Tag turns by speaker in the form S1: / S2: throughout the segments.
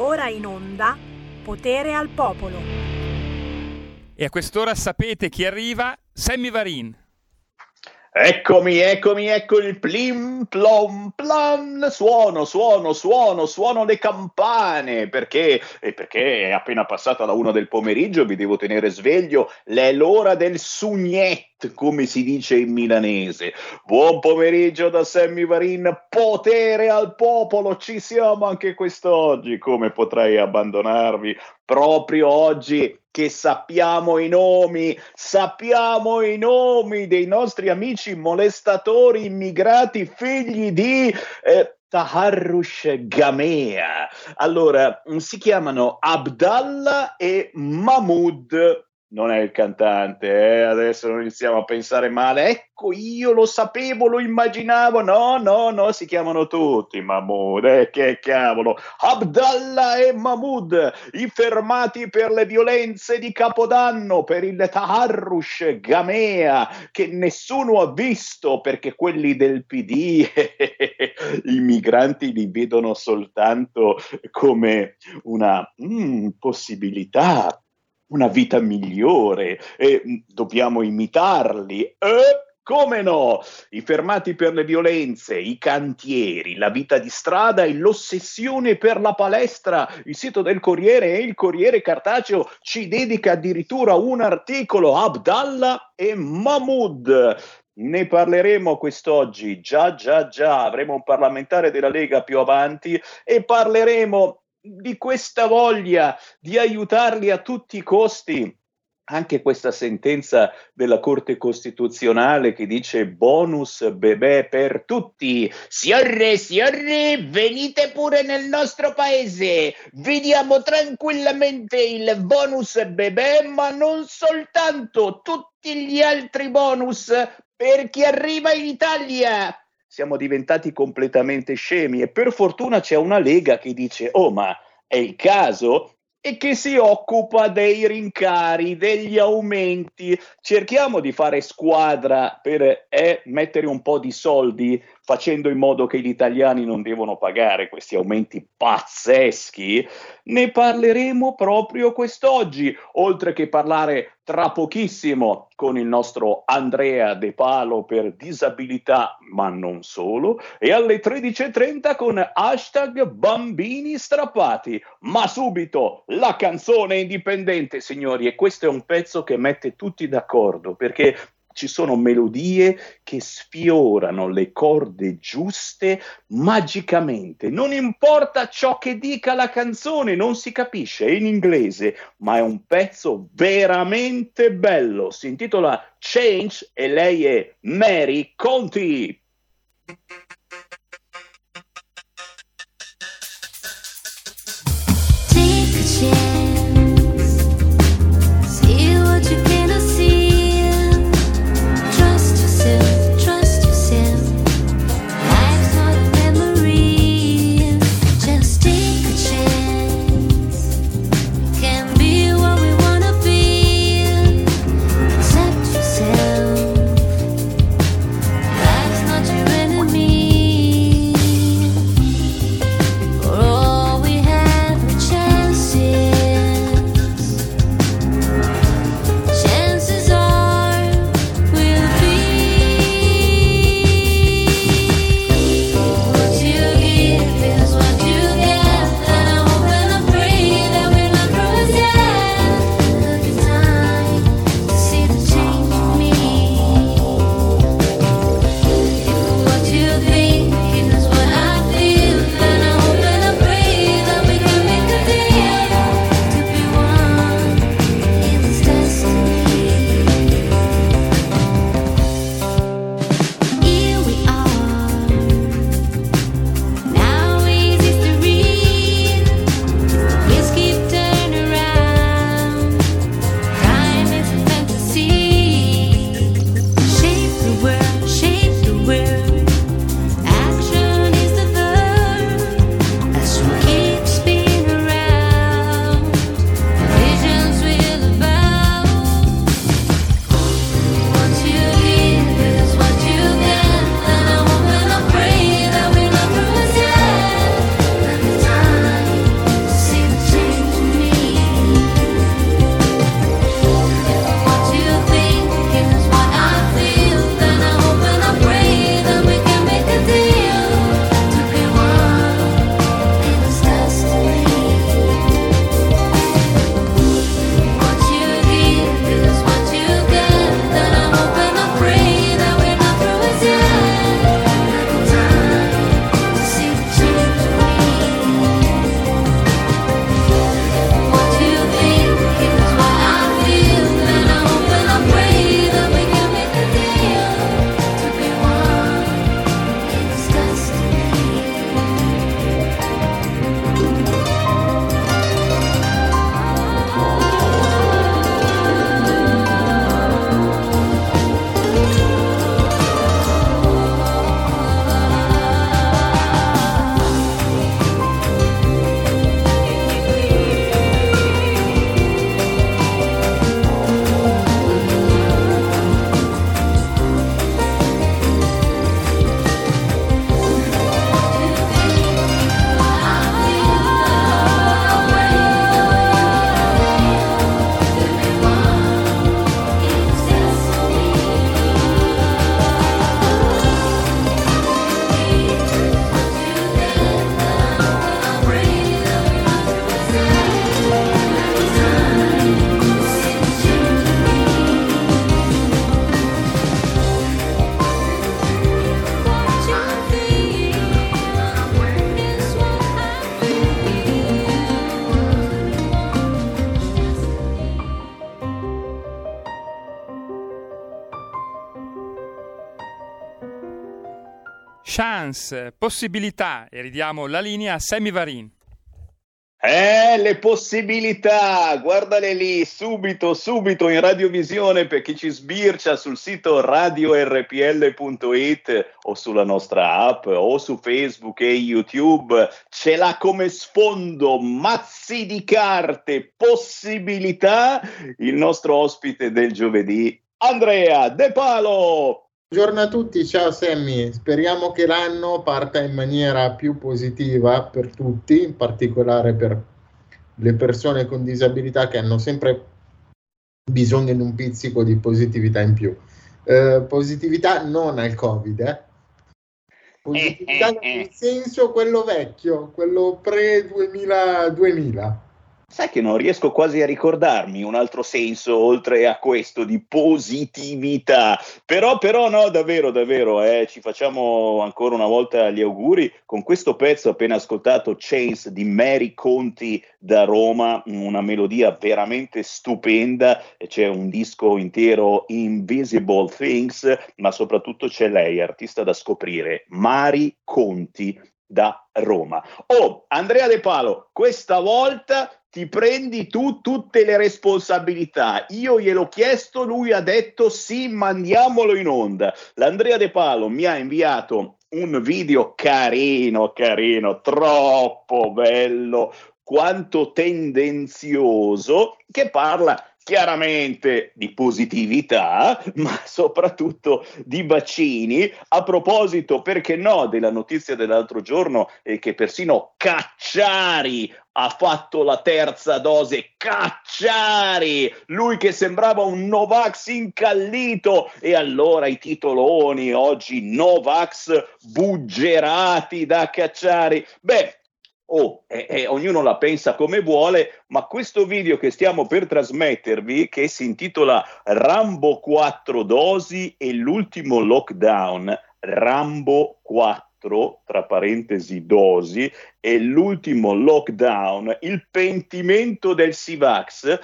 S1: Ora in onda Potere al Popolo.
S2: E a quest'ora sapete chi arriva? Sammy Varin.
S3: Eccomi, eccomi, ecco il plim plom plan, suono, suono, suono, suono le campane, perché? E perché è appena passata la una del pomeriggio, vi devo tenere sveglio, è l'ora del sugnet, come si dice in milanese. Buon pomeriggio da Sammy Varin, potere al popolo, ci siamo anche quest'oggi, come potrei abbandonarvi? Proprio oggi che sappiamo i nomi, sappiamo i nomi dei nostri amici molestatori immigrati figli di eh, Taharrush Gamea. Allora, si chiamano Abdallah e Mahmoud non è il cantante, eh? adesso non iniziamo a pensare male. Ecco, io lo sapevo, lo immaginavo. No, no, no, si chiamano tutti Mahmoud. Eh, che cavolo. Abdallah e Mahmoud, i fermati per le violenze di Capodanno, per il Taharrush Gamea, che nessuno ha visto perché quelli del PD, i migranti li vedono soltanto come una mm, possibilità una vita migliore e mm, dobbiamo imitarli. Eh? Come no? I fermati per le violenze, i cantieri, la vita di strada e l'ossessione per la palestra. Il sito del Corriere e il Corriere Cartaceo ci dedica addirittura un articolo, Abdallah e Mahmoud. Ne parleremo quest'oggi, già, già, già, avremo un parlamentare della Lega più avanti e parleremo di questa voglia di aiutarli a tutti i costi. Anche questa sentenza della Corte Costituzionale che dice bonus bebè per tutti. Signore, signore, venite pure nel nostro paese. Vediamo tranquillamente il bonus bebè, ma non soltanto, tutti gli altri bonus per chi arriva in Italia siamo diventati completamente scemi e per fortuna c'è una lega che dice oh ma è il caso e che si occupa dei rincari, degli aumenti. Cerchiamo di fare squadra per eh, mettere un po' di soldi facendo in modo che gli italiani non devono pagare questi aumenti pazzeschi, ne parleremo proprio quest'oggi, oltre che parlare tra pochissimo con il nostro Andrea De Palo per disabilità, ma non solo, e alle 13.30 con hashtag bambini strappati. Ma subito la canzone indipendente, signori, e questo è un pezzo che mette tutti d'accordo, perché ci sono melodie che sfiorano le corde giuste magicamente. Non importa ciò che dica la canzone, non si capisce, è in inglese, ma è un pezzo veramente bello. Si intitola Change e lei è Mary Conti.
S2: Chance, possibilità e ridiamo la linea a Sammy Varin.
S3: Eh, le possibilità, guardale lì, subito, subito in radiovisione per chi ci sbircia sul sito radiorpl.it o sulla nostra app o su Facebook e YouTube. Ce l'ha come sfondo mazzi di carte, possibilità, il nostro ospite del giovedì, Andrea De Palo.
S4: Buongiorno a tutti, ciao Sammy, speriamo che l'anno parta in maniera più positiva per tutti, in particolare per le persone con disabilità che hanno sempre bisogno di un pizzico di positività in più. Eh, positività non al Covid, eh? positività eh, eh, nel senso quello vecchio, quello pre-2000. 2000.
S3: Sai che non riesco quasi a ricordarmi un altro senso oltre a questo di positività. Però, però no, davvero, davvero, eh, ci facciamo ancora una volta gli auguri con questo pezzo appena ascoltato, Chains di Mary Conti da Roma, una melodia veramente stupenda. C'è un disco intero Invisible Things, ma soprattutto c'è lei, artista da scoprire, Mari Conti da Roma. Oh, Andrea De Palo, questa volta ti prendi tu tutte le responsabilità. Io gliel'ho chiesto, lui ha detto sì, mandiamolo in onda. L'Andrea De Palo mi ha inviato un video carino, carino, troppo bello, quanto tendenzioso, che parla chiaramente di positività, ma soprattutto di bacini. A proposito, perché no, della notizia dell'altro giorno eh, che persino Cacciari ha fatto la terza dose. Cacciari, lui che sembrava un Novax incallito. E allora i titoloni oggi Novax buggerati da Cacciari. Beh, oh, eh, eh, ognuno la pensa come vuole, ma questo video che stiamo per trasmettervi, che si intitola Rambo 4 dosi e l'ultimo lockdown, Rambo 4, tra parentesi dosi, e l'ultimo lockdown, il pentimento del Sivax,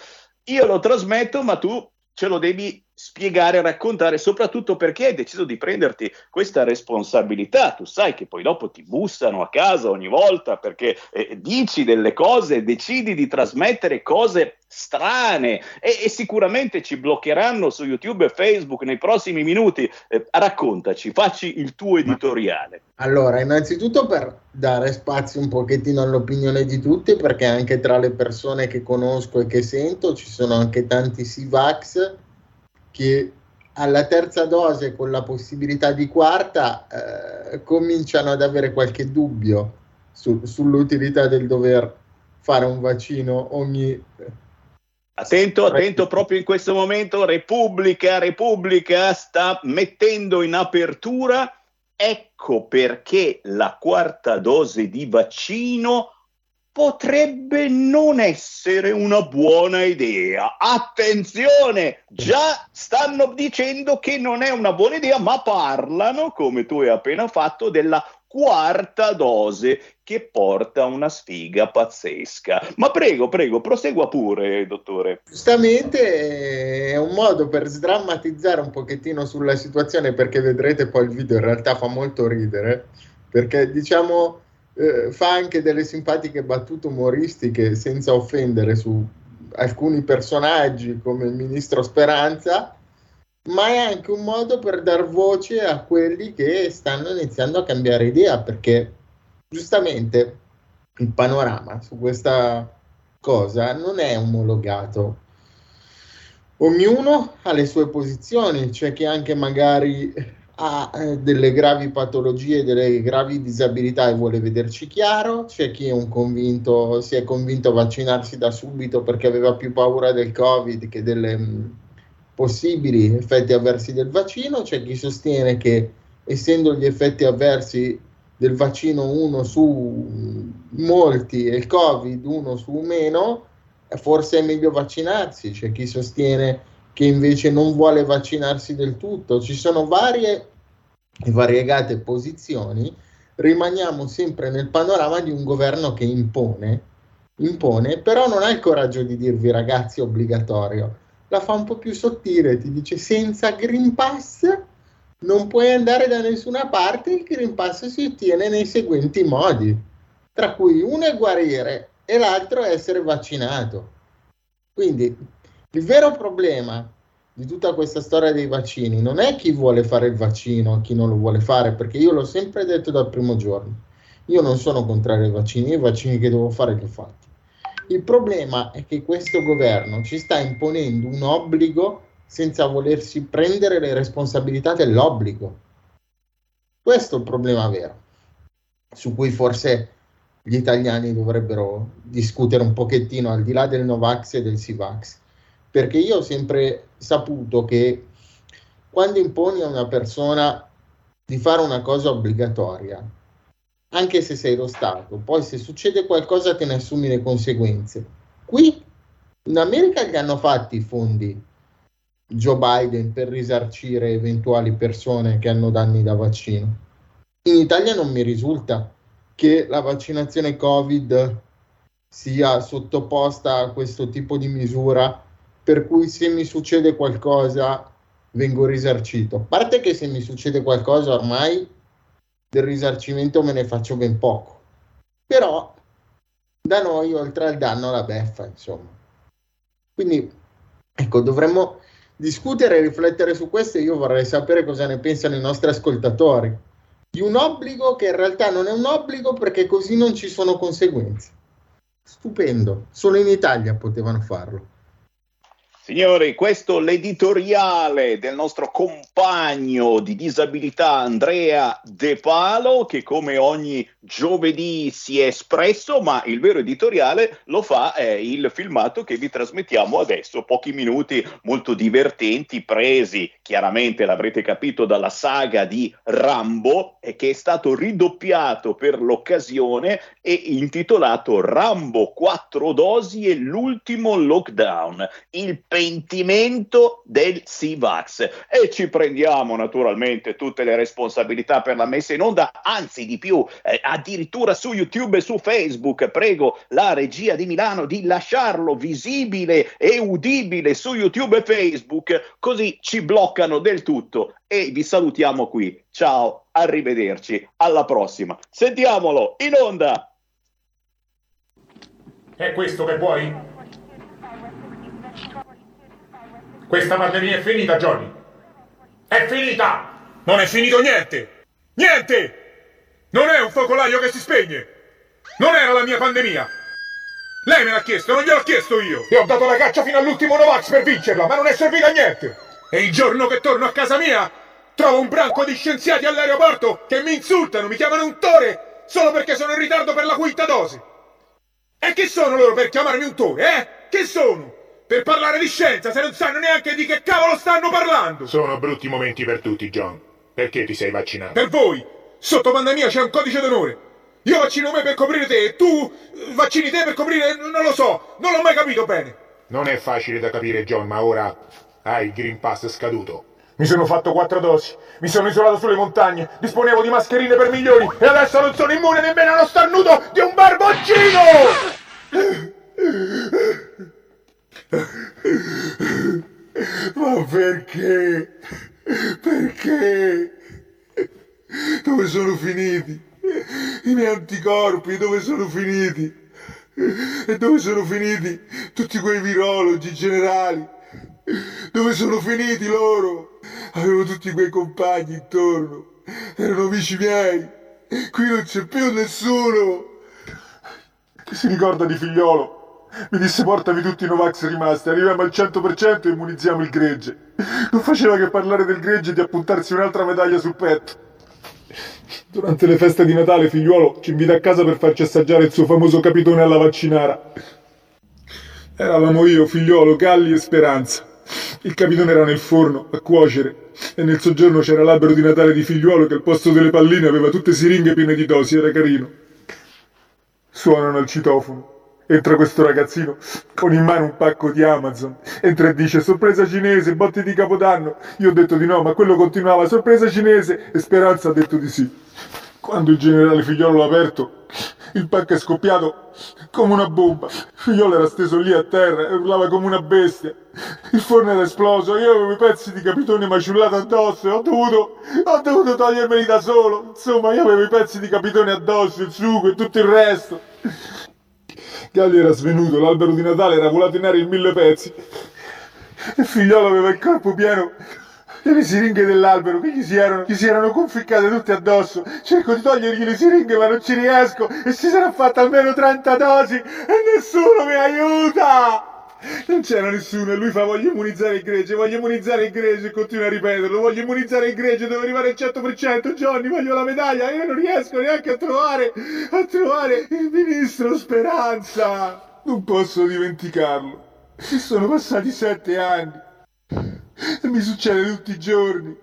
S3: io lo trasmetto, ma tu ce lo devi spiegare, raccontare, soprattutto perché hai deciso di prenderti questa responsabilità. Tu sai che poi dopo ti bussano a casa ogni volta perché eh, dici delle cose, decidi di trasmettere cose strane e, e, sicuramente ci bloccheranno su YouTube e Facebook nei prossimi minuti. Eh, raccontaci, facci il tuo editoriale.
S4: Allora, innanzitutto per dare spazio un pochettino all'opinione di tutti, perché anche tra le persone che conosco e che sento ci sono anche tanti Sivax che alla terza dose con la possibilità di quarta eh, cominciano ad avere qualche dubbio su, sull'utilità del dover fare un vaccino ogni
S3: Attento, attento, proprio in questo momento Repubblica, Repubblica sta mettendo in apertura, ecco perché la quarta dose di vaccino potrebbe non essere una buona idea. Attenzione, già stanno dicendo che non è una buona idea, ma parlano, come tu hai appena fatto, della quarta dose che porta una sfiga pazzesca. Ma prego, prego, prosegua pure, dottore.
S4: Giustamente è un modo per sdrammatizzare un pochettino sulla situazione, perché vedrete poi il video in realtà fa molto ridere, perché diciamo eh, fa anche delle simpatiche battute umoristiche senza offendere su alcuni personaggi come il ministro Speranza, ma è anche un modo per dar voce a quelli che stanno iniziando a cambiare idea, perché giustamente il panorama su questa cosa non è omologato. Ognuno ha le sue posizioni, c'è chi anche magari ha eh, delle gravi patologie, delle gravi disabilità e vuole vederci chiaro, c'è chi è convinto, si è convinto a vaccinarsi da subito perché aveva più paura del Covid che delle mh, mm, possibili effetti avversi del vaccino, c'è chi sostiene che essendo gli effetti avversi del vaccino uno su mm, molti e il Covid uno su meno, forse è meglio vaccinarsi, c'è chi sostiene che invece non vuole vaccinarsi del tutto. Ci sono varie e variegate posizioni, rimaniamo sempre nel panorama di un governo che impone, impone, però non ha il coraggio di dirvi ragazzi obbligatorio. La fa un po' più sottile, ti dice senza Green Pass non puoi andare da nessuna parte, il Green Pass si ottiene nei seguenti modi, tra cui uno è guarire e l'altro è essere vaccinato. Quindi il vero problema di tutta questa storia dei vaccini non è chi vuole fare il vaccino e chi non lo vuole fare, perché io l'ho sempre detto dal primo giorno. Io non sono contrario ai vaccini, i vaccini che devo fare li ho fatti. Il problema è che questo governo ci sta imponendo un obbligo senza volersi prendere le responsabilità dell'obbligo. Questo è il problema vero, su cui forse gli italiani dovrebbero discutere un pochettino al di là del Novax e del Sivax, perché io ho sempre saputo che quando imponi a una persona di fare una cosa obbligatoria, anche se sei lo Stato, poi se succede qualcosa te ne assumi le conseguenze. Qui in America gli hanno fatti i fondi Joe Biden per risarcire eventuali persone che hanno danni da vaccino. In Italia non mi risulta che la vaccinazione Covid sia sottoposta a questo tipo di misura per cui se mi succede qualcosa vengo risarcito. A parte che se mi succede qualcosa ormai del risarcimento me ne faccio ben poco. Però da noi oltre al danno la beffa, insomma. Quindi ecco, dovremmo discutere e riflettere su questo e io vorrei sapere cosa ne pensano i nostri ascoltatori di un obbligo che in realtà non è un obbligo perché così non ci sono conseguenze. Stupendo, solo in Italia potevano farlo.
S3: Signori, questo l'editoriale del nostro compagno di disabilità Andrea De Palo, che come ogni giovedì si è espresso, ma il vero editoriale lo fa eh, il filmato che vi trasmettiamo adesso, pochi minuti molto divertenti, presi chiaramente, l'avrete capito, dalla saga di Rambo, e che è stato ridoppiato per l'occasione e intitolato Rambo 4 dosi e l'ultimo lockdown. Il pentimento del Sivax e ci prendiamo naturalmente tutte le responsabilità per la messa in onda, anzi di più, eh, addirittura su YouTube e su Facebook. Prego la regia di Milano di lasciarlo visibile e udibile su YouTube e Facebook, così ci bloccano del tutto e vi salutiamo qui. Ciao, arrivederci, alla prossima. Sentiamolo in onda.
S5: È questo che vuoi? Questa pandemia è finita, Johnny. È finita! Non è finito niente! Niente! Non è un focolaio che si spegne! Non era la mia pandemia! Lei me l'ha chiesto, non gliel'ho chiesto io! E ho dato la caccia fino all'ultimo Novax per vincerla, ma non è servita a niente! E il giorno che torno a casa mia, trovo un branco di scienziati all'aeroporto che mi insultano, mi chiamano un tore, solo perché sono in ritardo per la quinta dose! E chi sono loro per chiamarmi un tore, eh? Che sono? per parlare di scienza se non sanno neanche di che cavolo stanno parlando!
S6: Sono brutti momenti per tutti, John. Perché ti sei vaccinato?
S5: Per voi! Sotto pandemia c'è un codice d'onore! Io vaccino me per coprire te e tu vaccini te per coprire... non lo so, non l'ho mai capito bene!
S6: Non è facile da capire, John, ma ora hai il Green Pass scaduto.
S5: Mi sono fatto quattro dosi, mi sono isolato sulle montagne, disponevo di mascherine per milioni e adesso non sono immune nemmeno allo starnuto di un barboncino! Ma perché? Perché? Dove sono finiti? I miei anticorpi dove sono finiti? E dove sono finiti tutti quei virologi generali? Dove sono finiti loro? Avevo tutti quei compagni intorno, erano amici miei. Qui non c'è più nessuno. Si ricorda di figliolo? Mi disse portami tutti i Novax rimasti, arriviamo al 100% e immunizziamo il gregge. Non faceva che parlare del gregge e di appuntarsi un'altra medaglia sul petto. Durante le feste di Natale, figliuolo ci invita a casa per farci assaggiare il suo famoso capitone alla vaccinara. Eravamo io, figliolo, Galli e Speranza. Il capitone era nel forno, a cuocere, e nel soggiorno c'era l'albero di Natale di figliuolo che al posto delle palline aveva tutte siringhe piene di dosi, era carino. Suonano al citofono. Entra questo ragazzino con in mano un pacco di Amazon. Entra e dice sorpresa cinese, botti di capodanno. Io ho detto di no, ma quello continuava sorpresa cinese e Speranza ha detto di sì. Quando il generale figliolo l'ha aperto, Il pacco è scoppiato come una bomba. Figliolo era steso lì a terra e urlava come una bestia. Il forno era esploso, io avevo i pezzi di capitone maciullato addosso e ho dovuto, ho dovuto togliermeli da solo. Insomma, io avevo i pezzi di capitone addosso, il sugo e tutto il resto. Galli era svenuto, l'albero di Natale era volato in aria in mille pezzi. Il figliolo aveva il corpo pieno le siringhe dell'albero che gli si, erano, gli si erano conficcate tutte addosso. Cerco di togliergli le siringhe ma non ci riesco e si sarà fatta almeno 30 dosi e nessuno mi aiuta! Non c'era nessuno e lui fa voglio immunizzare il gregge, voglio immunizzare il gregge e continua a ripeterlo, voglio immunizzare il gregge, devo arrivare al 100%, Johnny, voglio la medaglia, io non riesco neanche a trovare, a trovare il ministro Speranza. Non posso dimenticarlo. Sono passati sette anni. Mi succede tutti i giorni.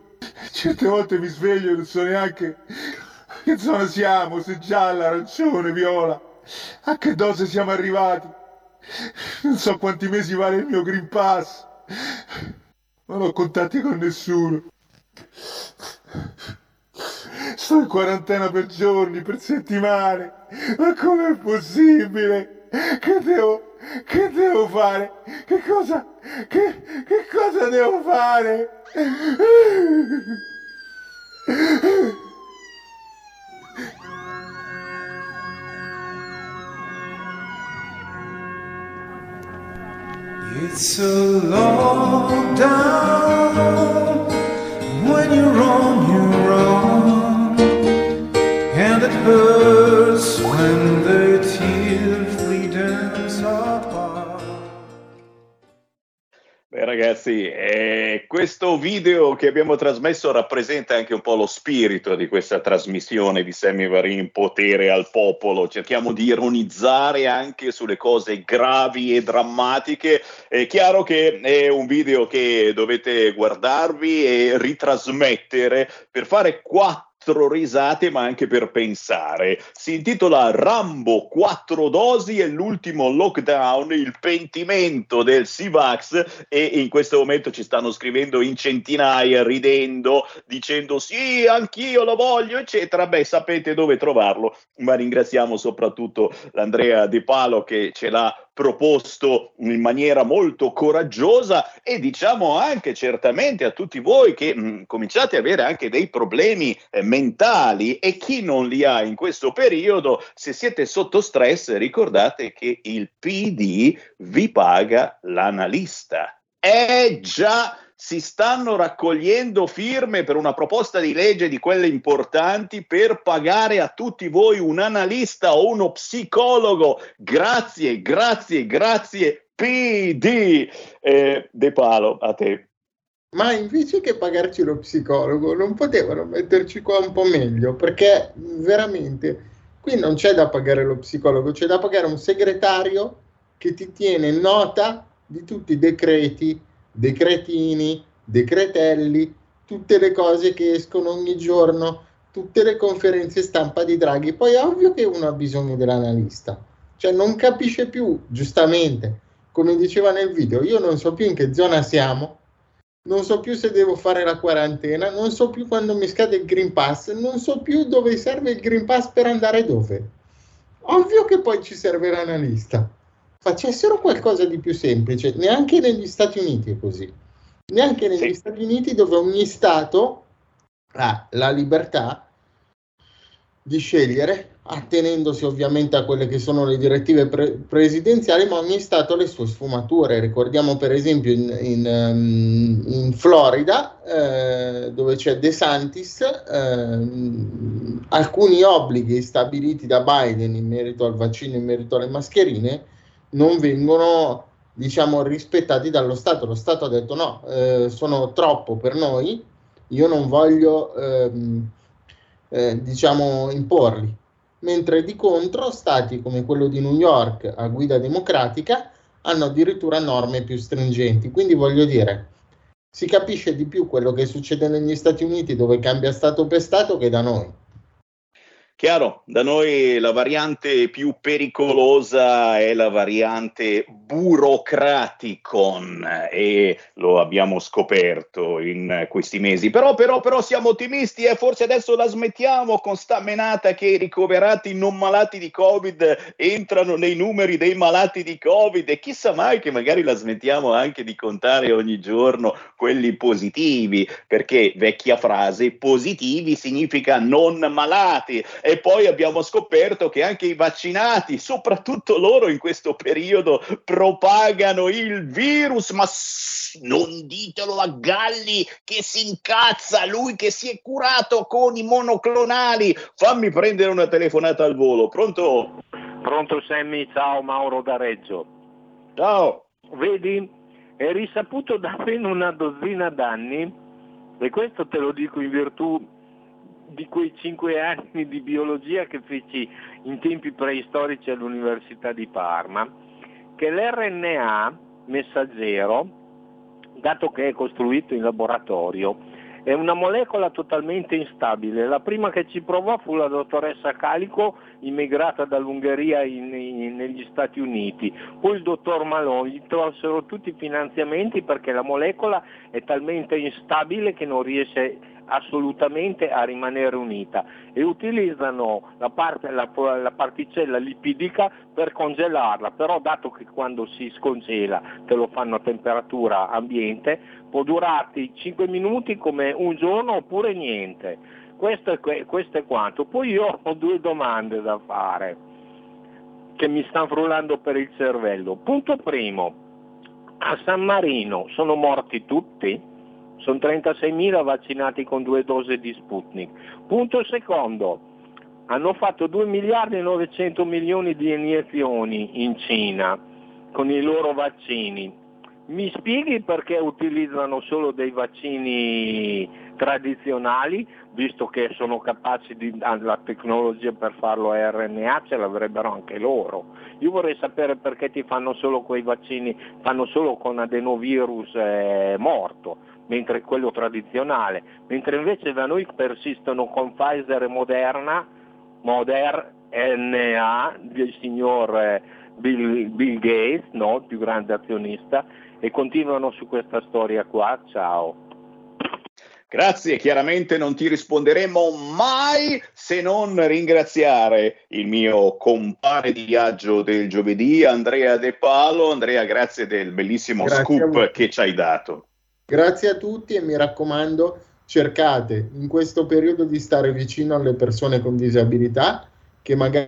S5: Certe volte mi sveglio e non so neanche che zona siamo, se gialla, arancione, viola. A che dose siamo arrivati. Non so quanti mesi vale il mio Green Pass. Non ho contatti con nessuno. Sto in quarantena per giorni, per settimane. Ma com'è possibile? Che devo che devo fare? Che cosa? Che, che cosa devo fare?
S7: It's a lockdown. When you're wrong,
S3: ragazzi, eh, questo video che abbiamo trasmesso rappresenta anche un po' lo spirito di questa trasmissione di Sammy Varin, Potere al Popolo. Cerchiamo di ironizzare anche sulle cose gravi e drammatiche. È chiaro che è un video che dovete guardarvi e ritrasmettere per fare quattro risate ma anche per pensare. Si intitola Rambo 4 dosi e l'ultimo lockdown, il pentimento del Sivax e in questo momento ci stanno scrivendo in centinaia ridendo dicendo sì, anch'io lo voglio, eccetera. Beh, sapete dove trovarlo, ma ringraziamo soprattutto l'Andrea De Palo che ce l'ha proposto in maniera molto coraggiosa e diciamo anche certamente a tutti voi che mh, cominciate ad avere anche dei problemi eh, mentali e chi non li ha in questo periodo, se siete sotto stress ricordate che il PD vi paga l'analista. Eh già, si stanno raccogliendo firme per una proposta di legge di quelle importanti per pagare a tutti voi un analista o uno psicologo. Grazie, grazie, grazie. PD eh, De Palo, a te.
S4: Ma invece che pagarci lo psicologo, non potevano metterci qua un po' meglio, perché veramente qui non c'è da pagare lo psicologo, c'è da pagare un segretario che ti tiene nota di tutti i decreti, decretini, decretelli, tutte le cose che escono ogni giorno, tutte le conferenze stampa di Draghi. Poi è ovvio che uno ha bisogno dell'analista, cioè non capisce più, giustamente, come diceva nel video, io non so più in che zona siamo, non so più se devo fare la quarantena, non so più quando mi scade il Green Pass, non so più dove serve il Green Pass per andare dove. Ovvio che poi ci serve l'analista. Facessero qualcosa di più semplice, neanche negli Stati Uniti è così. Neanche negli
S3: Sì.
S4: Stati Uniti dove ogni Stato ha la libertà di scegliere, attenendosi ovviamente a quelle che sono le direttive pre- presidenziali, ma ogni Stato ha le sue sfumature. Ricordiamo per esempio in, in, ehm, in Florida, eh, dove c'è De Santis, ehm, alcuni obblighi stabiliti da Biden in merito al vaccino, in merito alle mascherine, non vengono diciamo rispettati dallo Stato. Lo Stato ha detto no, eh, sono troppo per noi, io non voglio ehm, eh, diciamo imporli. Mentre di contro stati come quello di New York a guida democratica hanno addirittura norme più stringenti. Quindi voglio dire, si capisce di più quello che succede negli Stati Uniti dove cambia Stato per Stato che da noi.
S3: Chiaro, da noi la variante più pericolosa è la variante burocraticon e lo abbiamo scoperto in questi mesi. Però, però, però siamo ottimisti e forse adesso la smettiamo con sta menata che i ricoverati non malati di Covid entrano nei numeri dei malati di Covid e chissà mai che magari la smettiamo anche di contare ogni giorno quelli positivi, perché vecchia frase, positivi significa non malati e poi abbiamo scoperto che anche i vaccinati, soprattutto loro in questo periodo, propagano il virus, ma non ditelo a Galli che si incazza, lui che si è curato con i monoclonali. Fammi prendere una telefonata al volo, pronto?
S8: Pronto Sammy, ciao Mauro da Reggio.
S3: Ciao.
S8: Vedi, è risaputo da appena una dozzina d'anni, e questo te lo dico in virtù di quei cinque anni di biologia che feci in tempi preistorici all'Università di Parma, che l'RNA messaggero, dato che è costruito in laboratorio, è una molecola totalmente instabile. La prima che ci provò fu la dottoressa Calico, immigrata dall'Ungheria in- in- negli Stati Uniti. Poi il dottor Malone gli tolsero tutti i finanziamenti perché la molecola è talmente instabile che non riesce assolutamente a rimanere unita e utilizzano la, parte, la, la particella lipidica per congelarla, però dato che quando si scongela te lo fanno a temperatura ambiente, può durarti 5 minuti come un giorno oppure niente. Questo è, que- questo è quanto. Poi io ho due domande da fare che mi stanno frullando per il cervello. Punto primo, a San Marino sono morti tutti? Sono 36.000 vaccinati con due dosi di Sputnik. Punto secondo, hanno fatto 2 miliardi e 900 milioni di iniezioni in Cina con i loro vaccini. Mi spieghi perché utilizzano solo dei vaccini tradizionali, visto che sono capaci di la tecnologia per farlo a RNA, ce l'avrebbero anche loro. Io vorrei sapere perché ti fanno solo quei vaccini, fanno solo con adenovirus eh, morto, mentre quello tradizionale, mentre invece da noi persistono con Pfizer e Moderna, Moderna del signor eh, Bill, Bill Gates, no? il più grande azionista, e continuano su questa storia qua. Ciao.
S3: Grazie, chiaramente non ti risponderemo mai se non ringraziare il mio compare di viaggio del giovedì, Andrea De Palo. Andrea, grazie del bellissimo
S4: Grazie
S3: scoop che ci hai dato.
S4: Grazie a tutti e mi raccomando, cercate in questo periodo di stare vicino alle persone con disabilità che magari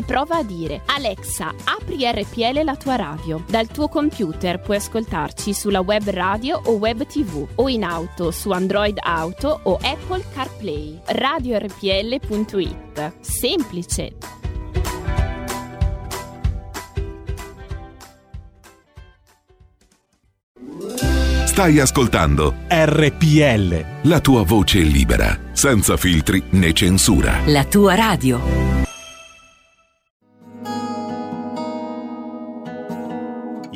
S9: e prova a dire Alexa, apri RPL la tua radio. Dal tuo computer puoi ascoltarci sulla web radio o web tv o in auto su Android Auto o Apple CarPlay. RadioRPL.it. Semplice.
S10: Stai ascoltando
S11: RPL.
S10: la tua voce libera, senza filtri né censura.
S12: La tua radio.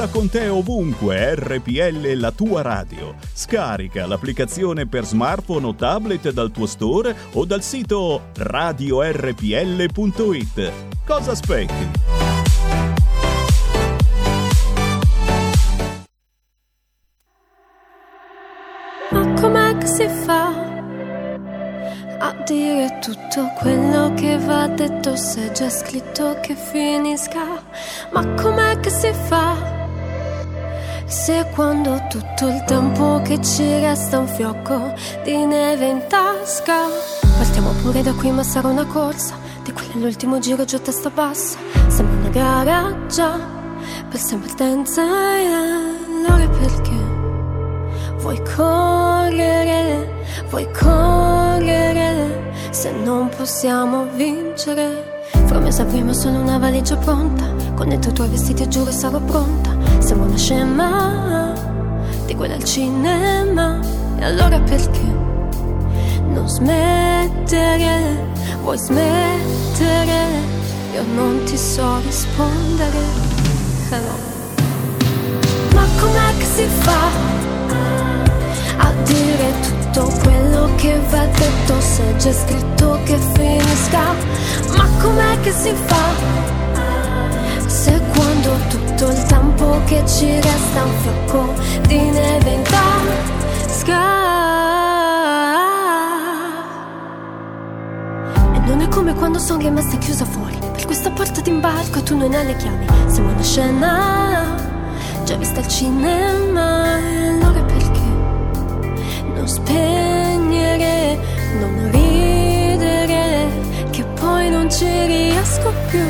S13: Porta con te ovunque RPL la tua radio. Scarica l'applicazione per smartphone o tablet dal tuo store o dal sito radiorpl.it. Cosa aspetti?
S14: che si fa a dire tutto quello che va detto se già scritto che finisca? Ma com'è che si fa? Se quando tutto il tempo che ci resta un fiocco di neve in tasca Partiamo pure da qui ma sarà una corsa. Di quella l'ultimo giro giù a testa bassa. Sembra una gara già Per sempre tenza e allora perché? Vuoi correre, vuoi correre Se non possiamo vincere Promessa prima sono una valigia pronta. Con dentro i tuoi vestiti giuro sarò pronta. Sembra una scema Di quella al cinema. E allora perché? Non smettere Vuoi smettere? Io non ti so rispondere. Hello Ma com'è che si fa a dire tutto quello che va detto se c'è scritto che finisca. Ma com'è che si fa? Se quando tutto il tempo che ci resta un fiocco di neve in tasca e non è come quando sono rimasta chiusa fuori per questa porta d'imbarco e tu non hai le chiavi. Sembra una scena già vista al cinema non spegnere, non ridere, che poi non ci riesco più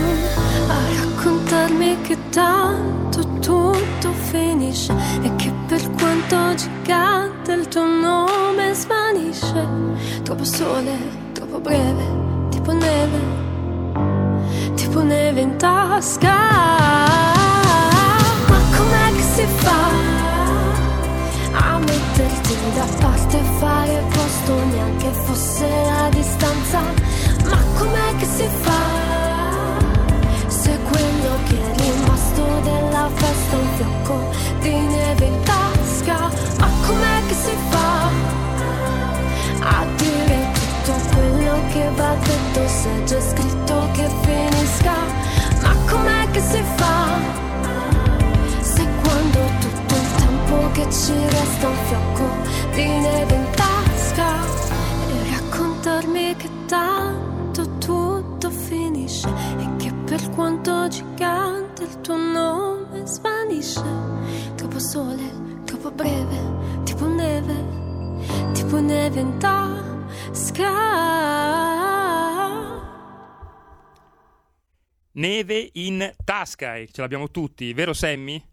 S14: a raccontarmi che tanto tutto finisce e che per quanto gigante il tuo nome svanisce. Troppo sole, troppo breve, tipo neve, tipo neve in tasca. Ma com'è che si fa? metterti da parte e fare posto neanche fosse la distanza. Ma com'è che si fa? Se quello che è rimasto della festa è un fiocco di neve in tasca ma com'è che si fa? A dire tutto quello che va detto se è già scritto che finisca ma com'è che si fa tempo che ci resta un fiocco di neve in tasca. E raccontarmi che tanto tutto finisce e che per quanto gigante il tuo nome svanisce. Troppo sole, troppo breve tipo neve tipo neve in tasca.
S2: Neve in tasca, ce l'abbiamo tutti, vero Sammy?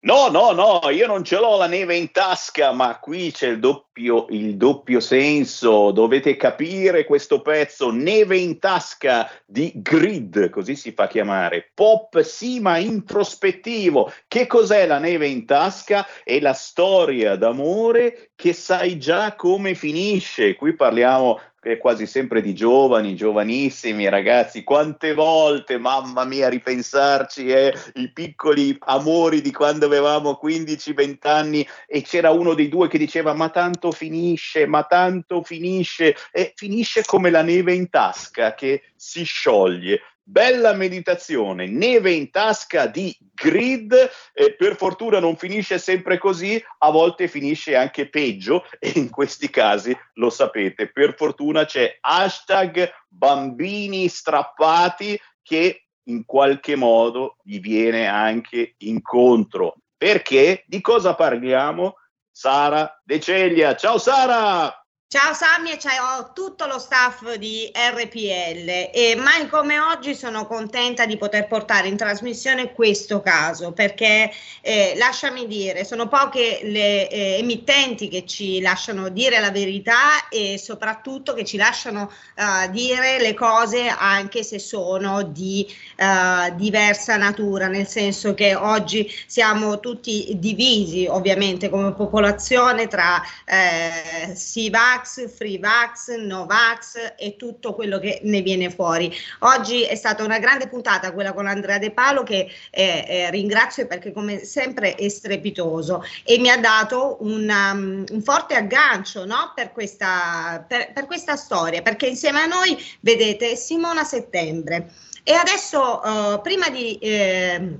S3: No, no, no, io non ce l'ho la neve in tasca, ma qui c'è il doppio, il doppio senso. Dovete capire questo pezzo, neve in tasca di Grid, così si fa chiamare. Pop sì, ma introspettivo. Che cos'è la neve in tasca? È la storia d'amore che sai già come finisce. Qui parliamo eh, quasi sempre di giovani, giovanissimi ragazzi, quante volte, mamma mia, ripensarci, eh, i piccoli amori di quando avevamo 15-20 anni e c'era uno dei due che diceva ma tanto finisce, ma tanto finisce, e finisce come la neve in tasca che si scioglie. Bella meditazione, neve in tasca di grid, eh, per fortuna non finisce sempre così, a volte finisce anche peggio e in questi casi lo sapete, per fortuna c'è hashtag bambini strappati che in qualche modo gli viene anche incontro. Perché? Di cosa parliamo? Sara De Ceglia. Ciao Sara!
S15: Ciao Sammy e ciao tutto lo staff di RPL e mai come oggi sono contenta di poter portare in trasmissione questo caso perché eh, lasciami dire sono poche le eh, emittenti che ci lasciano dire la verità e soprattutto che ci lasciano eh, dire le cose anche se sono di eh, diversa natura nel senso che oggi siamo tutti divisi ovviamente come popolazione tra eh, si va Vax, Free Vax, No Vax e tutto quello che ne viene fuori. Oggi è stata una grande puntata quella con Andrea De Palo che eh, eh, ringrazio perché come sempre è strepitoso e mi ha dato un, um, un forte aggancio no? per, questa, per, per questa storia perché insieme a noi vedete Simona Settembre. E adesso, uh, prima di eh,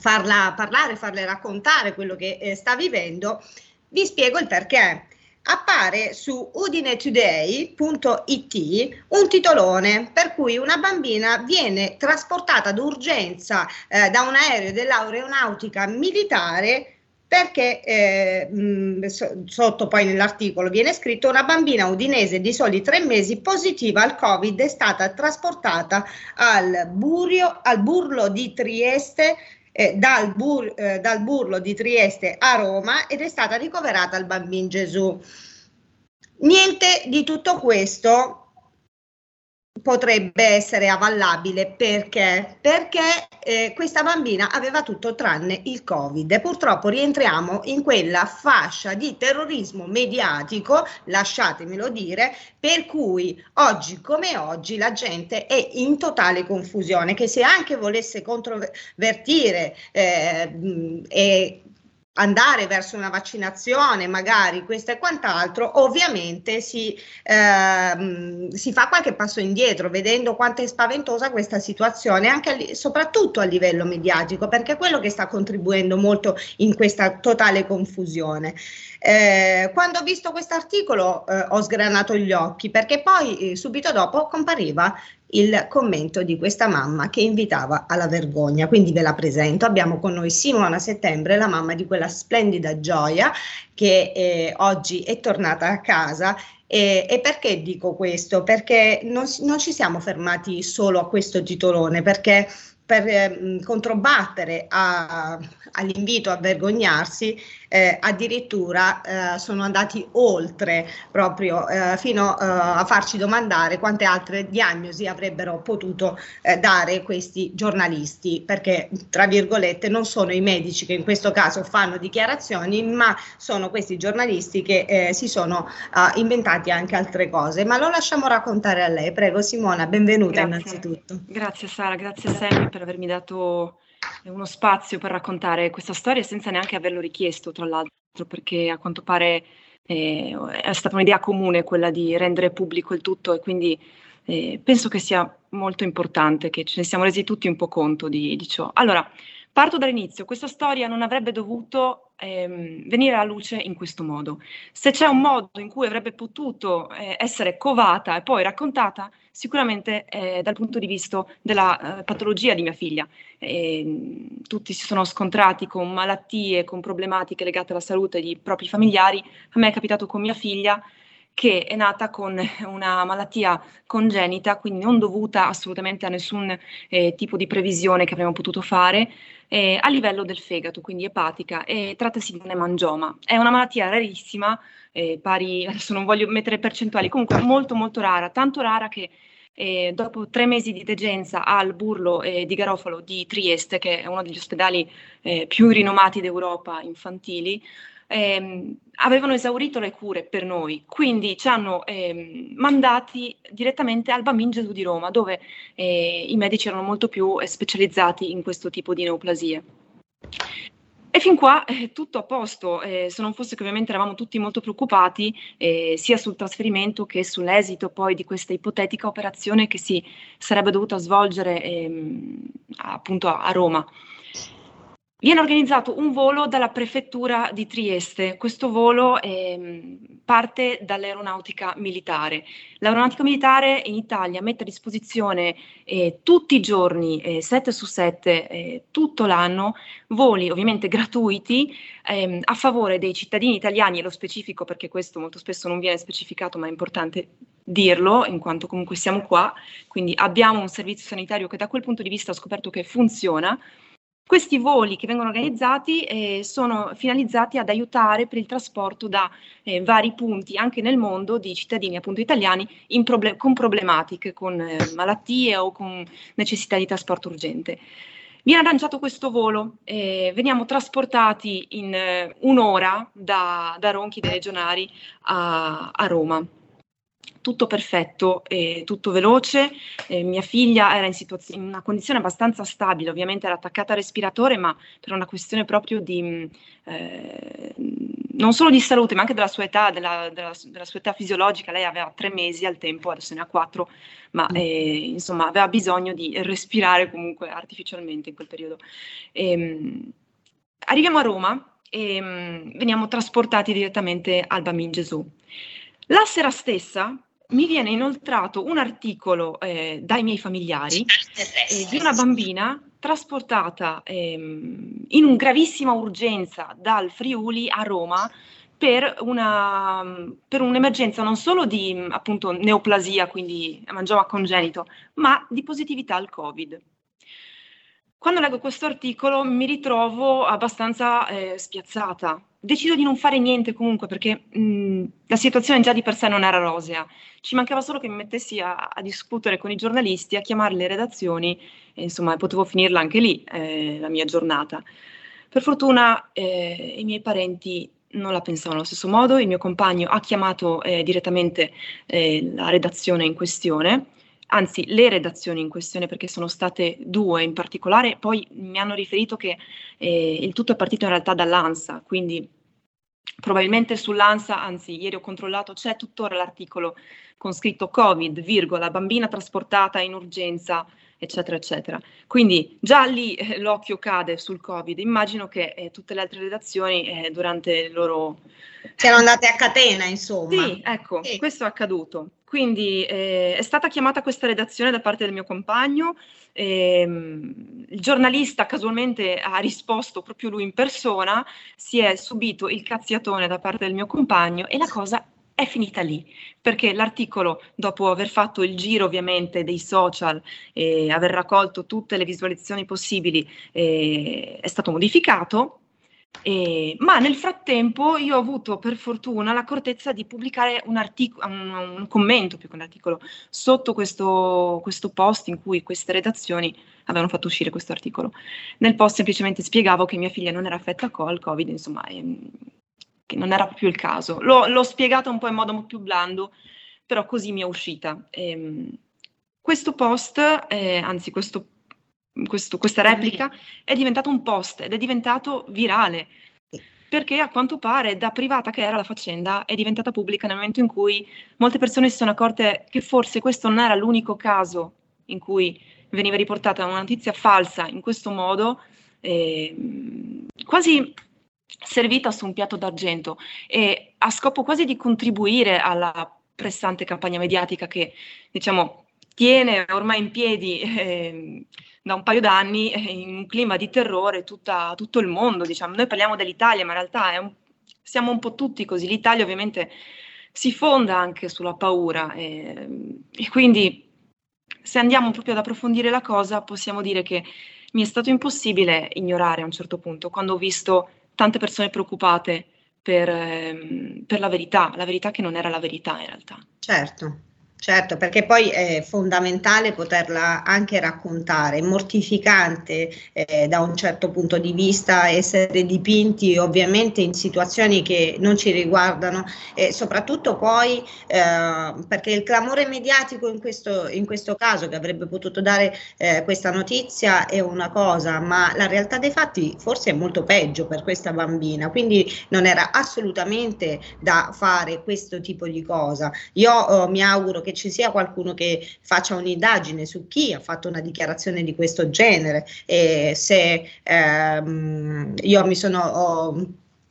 S15: farla parlare, farle raccontare quello che eh, sta vivendo, vi spiego il perché. Appare su udinetoday.it un titolone per cui una bambina viene trasportata d'urgenza eh, da un aereo dell'aeronautica militare perché eh, mh, so- sotto poi nell'articolo viene scritto una bambina udinese di soli tre mesi positiva al covid è stata trasportata al, burio, al burlo di Trieste eh, dal, bur- eh, dal burlo di Trieste a Roma ed è stata ricoverata al Bambin Gesù. Niente di tutto questo potrebbe essere avallabile perché? Perché eh, questa bambina aveva tutto tranne il Covid purtroppo rientriamo in quella fascia di terrorismo mediatico, lasciatemelo dire, per cui oggi come oggi la gente è in totale confusione, che se anche volesse controvertire eh, e andare verso una vaccinazione, magari questo e quant'altro, ovviamente si, ehm, si fa qualche passo indietro vedendo quanto è spaventosa questa situazione, anche soprattutto a livello mediatico, perché è quello che sta contribuendo molto in questa totale confusione. Eh, quando ho visto questo articolo eh, ho sgranato gli occhi perché poi eh, subito dopo compariva il commento di questa mamma che invitava alla vergogna. Quindi ve la presento. Abbiamo con noi Simona Settembre, la mamma di quella splendida Gioia che eh, oggi è tornata a casa. E, e perché dico questo? Perché non, non, ci siamo fermati solo a questo titolone, perché per eh, controbattere a, all'invito a vergognarsi, eh, addirittura eh, sono andati oltre proprio eh, fino eh, a farci domandare quante altre diagnosi avrebbero potuto eh, dare questi giornalisti, perché tra virgolette non sono i medici che in questo caso fanno dichiarazioni, ma sono questi giornalisti che si sono inventati anche altre cose. Ma lo lasciamo raccontare a lei. Prego Simona, benvenuta
S16: grazie.
S15: innanzitutto.
S16: Grazie Sara, grazie Sammy per avermi dato uno spazio per raccontare questa storia senza neanche averlo richiesto, tra l'altro, perché a quanto pare eh, è stata un'idea comune quella di rendere pubblico il tutto e quindi eh, penso che sia molto importante che ce ne siamo resi tutti un po' conto di, di ciò. Allora, parto dall'inizio. Questa storia non avrebbe dovuto ehm, venire alla luce in questo modo. Se c'è un modo in cui avrebbe potuto eh, essere covata e poi raccontata, sicuramente eh, dal punto di vista della eh, patologia di mia figlia. E, tutti si sono scontrati con malattie, con problematiche legate alla salute di propri familiari. A me è capitato con mia figlia che è nata con una malattia congenita, quindi non dovuta assolutamente a nessun eh, tipo di previsione che avremmo potuto fare, eh, a livello del fegato, quindi epatica, e trattasi di un emangioma. È una malattia rarissima, eh, pari, adesso non voglio mettere percentuali, comunque molto molto rara, tanto rara che eh, dopo tre mesi di degenza al burlo eh, di Garofalo di Trieste, che è uno degli ospedali eh, più rinomati d'Europa infantili, ehm, avevano esaurito le cure per noi, quindi ci hanno ehm, mandati direttamente al Bambin Gesù di Roma, dove eh, i medici erano molto più specializzati in questo tipo di neoplasie. E fin qua eh, tutto a posto, eh, se non fosse che ovviamente eravamo tutti molto preoccupati eh, sia sul trasferimento che sull'esito poi di questa ipotetica operazione che si sarebbe dovuta svolgere ehm, appunto a, a Roma. Viene organizzato un volo dalla prefettura di Trieste. Questo volo eh, parte dall'aeronautica militare. L'aeronautica militare in Italia mette a disposizione eh, tutti i giorni, eh, 7 su 7, eh, tutto l'anno, voli ovviamente gratuiti ehm, a favore dei cittadini italiani, e lo specifico perché questo molto spesso non viene specificato, ma è importante dirlo, in quanto comunque siamo qua, quindi abbiamo un servizio sanitario che da quel punto di vista ha scoperto che funziona questi voli che vengono organizzati eh, sono finalizzati ad aiutare per il trasporto da eh, vari punti, anche nel mondo, di cittadini appunto italiani proble- con problematiche, con eh, malattie o con necessità di trasporto urgente. Viene lanciato questo volo, eh, veniamo trasportati in eh, un'ora da, da Ronchi dei Legionari a, a Roma tutto perfetto, eh, tutto veloce. Eh, mia figlia era in, situaz- in, una condizione abbastanza stabile, ovviamente era attaccata al respiratore, ma per una questione proprio di eh, non solo di salute, ma anche della sua età, della, della, della, sua età fisiologica. Lei aveva tre mesi al tempo, adesso ne ha quattro, ma mm. Eh, insomma aveva bisogno di respirare comunque artificialmente in quel periodo. Ehm, arriviamo a Roma e mm, veniamo trasportati direttamente al Bambin Gesù. La sera stessa mi viene inoltrato un articolo eh, dai miei familiari eh, di una bambina trasportata ehm, in un gravissima urgenza dal Friuli a Roma per, una, per un'emergenza non solo di appunto neoplasia, quindi mangioma congenito, ma di positività al Covid. Quando leggo questo articolo mi ritrovo abbastanza eh, spiazzata. Decido di non fare niente comunque perché mh, la situazione già di per sé non era rosea. Ci mancava solo che mi mettessi a, a discutere con i giornalisti, a chiamare le redazioni e insomma potevo finirla anche lì eh, la mia giornata. Per fortuna eh, i miei parenti non la pensavano allo stesso modo, il mio compagno ha chiamato eh, direttamente eh, la redazione in questione anzi le redazioni in questione perché sono state due in particolare, poi mi hanno riferito che eh, il tutto è partito in realtà dall'ANSA, quindi probabilmente sull'ANSA, anzi ieri ho controllato, c'è tuttora l'articolo con scritto Covid, virgola, bambina trasportata in urgenza, eccetera, eccetera. Quindi già lì eh, l'occhio cade sul Covid, immagino che eh, tutte le altre redazioni eh, durante il loro...
S15: Siano andate a catena, insomma.
S16: Sì, ecco, sì. questo è accaduto. Quindi eh, è stata chiamata questa redazione da parte del mio compagno, ehm, il giornalista casualmente ha risposto proprio lui in persona, si è subito il cazziatone da parte del mio compagno e la cosa è finita lì, perché l'articolo, dopo aver fatto il giro ovviamente dei social e aver raccolto tutte le visualizzazioni possibili, eh, è stato modificato e, ma nel frattempo io ho avuto per fortuna l'accortezza di pubblicare un, articolo, un, un commento più che un articolo sotto questo, questo, post in cui queste redazioni avevano fatto uscire questo articolo. Nel post semplicemente spiegavo che mia figlia non era affetta col Covid, insomma, e, che non era proprio il caso. L'ho, l'ho spiegata un po' in modo più blando, però così mi è uscita. Ehm, questo post, eh, anzi questo questo, questa replica è diventato un post ed è diventato virale. Perché a quanto pare da privata che era la faccenda è diventata pubblica nel momento in cui molte persone si sono accorte che forse questo non era l'unico caso in cui veniva riportata una notizia falsa in questo modo, eh, quasi servita su un piatto d'argento e a scopo quasi di contribuire alla pressante campagna mediatica che diciamo tiene ormai in piedi eh, da un paio d'anni eh, in un clima di terrore tutta, tutto il mondo. Diciamo. Noi parliamo dell'Italia, ma in realtà un, siamo un po' tutti così. L'Italia ovviamente si fonda anche sulla paura e, e quindi se andiamo proprio ad approfondire la cosa possiamo dire che mi è stato impossibile ignorare a un certo punto quando ho visto tante persone preoccupate per, ehm, per la verità, la verità che non era la verità in realtà.
S15: Certo. Certo, perché poi è fondamentale poterla anche raccontare, è mortificante eh, da un certo punto di vista essere dipinti ovviamente in situazioni che non ci riguardano e soprattutto poi eh, perché il clamore mediatico in questo, in questo caso che avrebbe potuto dare eh, questa notizia è una cosa, ma la realtà dei fatti forse è molto peggio per questa bambina, quindi non era assolutamente da fare questo tipo di cosa. Io oh, mi auguro che che ci sia qualcuno che faccia un'indagine su chi ha fatto una dichiarazione di questo genere. E se ehm, io mi sono... Ho,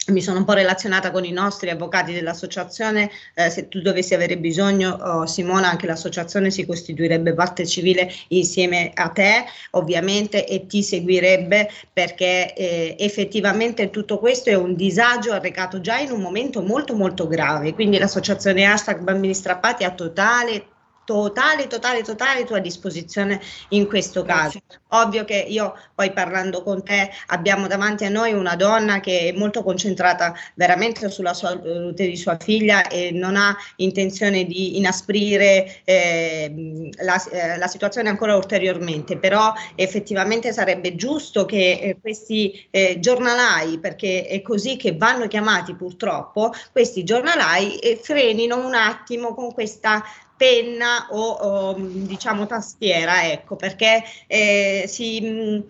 S15: mi sono un po' relazionata con i nostri avvocati dell'associazione, eh, se tu dovessi avere bisogno, oh, Simona, anche l'associazione si costituirebbe parte civile insieme a te, ovviamente, e ti seguirebbe perché eh, effettivamente tutto questo è un disagio arrecato già in un momento molto molto grave, quindi l'associazione hashtag bambini strappati ha totale totale, totale, totale tua disposizione in questo caso. Ovvio che io poi parlando con te abbiamo davanti a noi una donna che è molto concentrata veramente sulla salute di sua figlia e non ha intenzione di inasprire eh, la, eh, la, situazione ancora ulteriormente, però effettivamente sarebbe giusto che eh, questi eh, giornalai, perché è così che vanno chiamati purtroppo, questi giornalai eh, frenino un attimo con questa penna o, o, diciamo tastiera, ecco, perché eh, si, mh,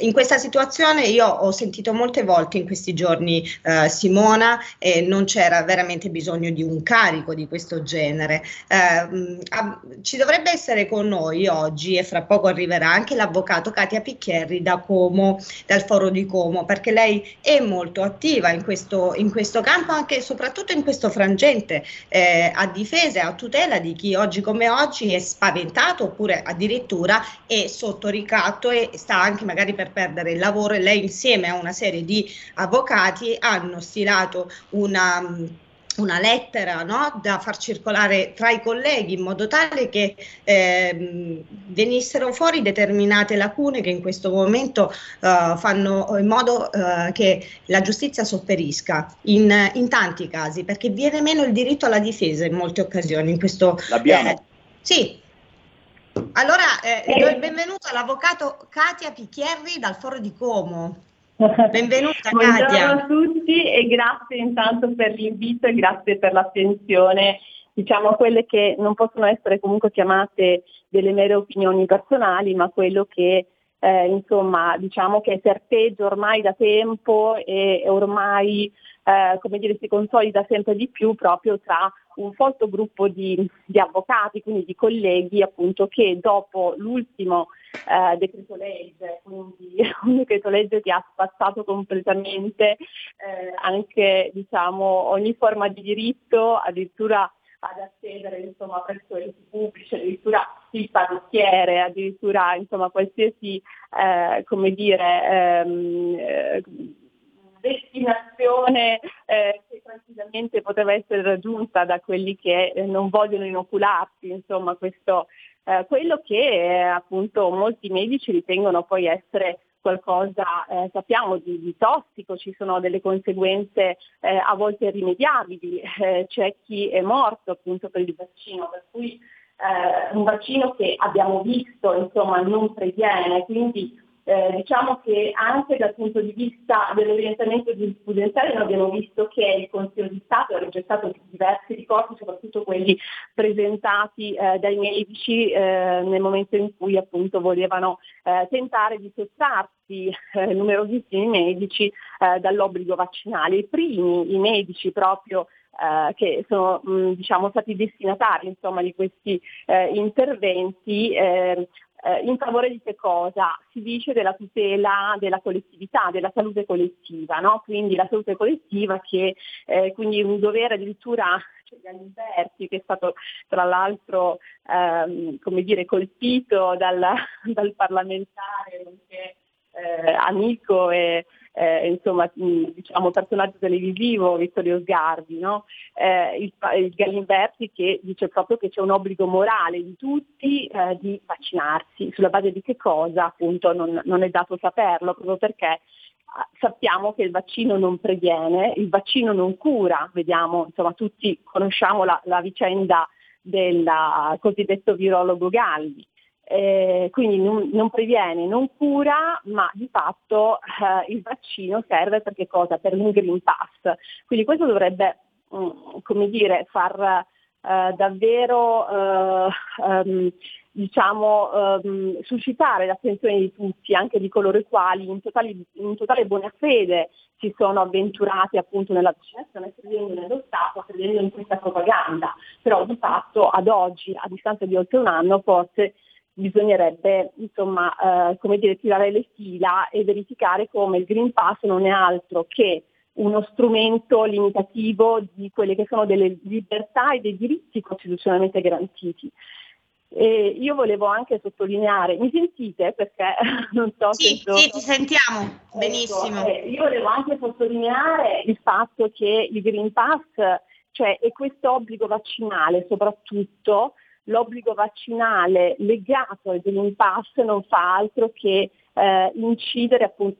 S15: in questa situazione io ho sentito molte volte in questi giorni eh, Simona e non c'era veramente bisogno di un carico di questo genere. Eh, mh, ci dovrebbe essere con noi oggi e fra poco arriverà anche l'avvocato Katia Piccherri da Como, dal foro di Como, perché lei è molto attiva in questo, in questo campo, anche e soprattutto in questo frangente eh, a difesa e a tutela di chi oggi come oggi è spaventato oppure addirittura è sotto ricatto e sta anche magari per perdere il lavoro. E lei insieme a una serie di avvocati hanno stilato una una lettera no, da far circolare tra i colleghi in modo tale che eh, venissero fuori determinate lacune che in questo momento uh, fanno in modo uh, che la giustizia sopperisca in, in, tanti casi perché viene meno il diritto alla difesa in molte occasioni. In questo,
S3: L'abbiamo.
S15: Eh, sì. Allora eh, do il benvenuto all'avvocato Katia Picchierri dal Foro di Como. Benvenuta
S17: Buongiorno
S15: Katia.
S17: a tutti e grazie intanto per l'invito e grazie per l'attenzione. Diciamo quelle che non possono essere comunque chiamate delle mere opinioni personali, ma quello che eh, insomma diciamo che serpeggia ormai da tempo e ormai eh, come dire, si consolida sempre di più proprio tra un folto gruppo di, di avvocati, quindi di colleghi appunto che dopo l'ultimo eh, decreto legge, quindi un decreto legge che ha spazzato completamente eh, anche diciamo, ogni forma di diritto, addirittura ad accedere insomma, presso enti pubblici, addirittura il parrucchiere, addirittura insomma, qualsiasi eh, come dire, ehm, eh, destinazione eh, che tranquillamente poteva essere raggiunta da quelli che eh, non vogliono inocularsi, insomma questo, eh, quello che eh, appunto molti medici ritengono poi essere qualcosa, eh, sappiamo, di, di, tossico, ci sono delle conseguenze eh, a volte irrimediabili, c'è chi è morto appunto per il vaccino, per cui un vaccino che abbiamo visto insomma non previene, quindi eh, diciamo che anche dal punto di vista dell'orientamento giurisprudenziale noi abbiamo visto che il Consiglio di Stato ha rigettato diversi ricorsi, soprattutto quelli presentati eh, dai medici eh, nel momento in cui appunto volevano eh, tentare di sottrarsi eh, numerosissimi medici eh, dall'obbligo vaccinale. I primi, i medici proprio Uh, che sono mh, diciamo, stati destinatari insomma, di questi uh, interventi eh, eh, in favore di che cosa? Si dice della tutela della collettività, della salute collettiva, no? quindi la salute collettiva che eh, quindi un dovere addirittura cioè Galimberti che è stato tra l'altro ehm, come dire, colpito dal, dal parlamentare nonché eh, amico e eh, insomma, diciamo, personaggio televisivo Vittorio Sgarbi, no? eh, il, il, Galimberti che dice proprio che c'è un obbligo morale di tutti eh, di vaccinarsi, sulla base di che cosa appunto non, non è dato saperlo, proprio perché ah, sappiamo che il vaccino non previene, il vaccino non cura, vediamo, insomma tutti conosciamo la, la vicenda del cosiddetto virologo Galli eh, quindi non, non, previene, non cura, ma di fatto eh, il vaccino serve per che cosa? Per un Green Pass. Quindi questo dovrebbe, mh, mm, come dire, far eh, davvero um, diciamo, um, suscitare l'attenzione di tutti, anche di coloro i quali in totale, in totale buona fede si sono avventurati appunto nella vaccinazione credendo nello Stato, credendo in questa propaganda, però di fatto ad oggi, a distanza di oltre un anno, forse bisognerebbe insomma, eh, come dire, tirare le fila e verificare come il Green Pass non è altro che uno strumento limitativo di quelle che sono delle libertà e dei diritti costituzionalmente garantiti. E io volevo anche sottolineare, mi sentite perché non so
S15: sì,
S17: se...
S15: Sì, ti sentiamo, benissimo.
S17: Ecco, eh, io volevo anche sottolineare il fatto che il Green Pass, cioè, e questo obbligo vaccinale soprattutto, l'obbligo vaccinale legato al Green Pass non fa altro che eh, incidere appunto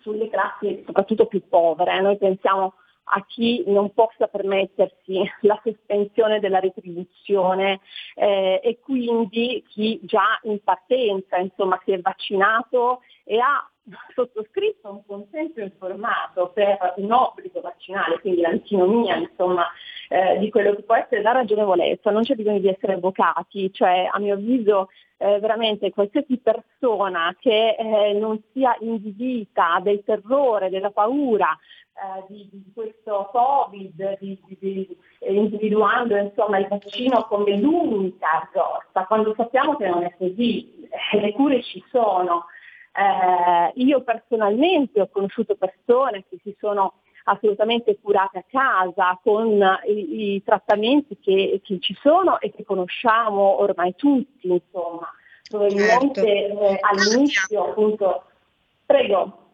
S17: sulle classi soprattutto più povere. Noi pensiamo a chi non possa permettersi la sospensione della retribuzione eh, e quindi chi già in partenza insomma, si è vaccinato e ha sottoscritto un consenso informato per un obbligo vaccinale, quindi l'antinomia insomma eh, di quello che può essere la ragionevolezza, non c'è bisogno di essere avvocati, cioè a mio avviso eh, veramente qualsiasi persona che eh, non sia invidita del terrore, della paura eh, di, di, questo Covid, di, di, individuando insomma, il vaccino come l'unica risorsa, quando sappiamo che non è così, eh, le cure ci sono. Eh, io personalmente ho conosciuto persone che si sono assolutamente curate a casa con i, i trattamenti che, che, ci sono e che conosciamo ormai tutti, insomma. Probabilmente certo. eh, all'inizio appunto. Prego.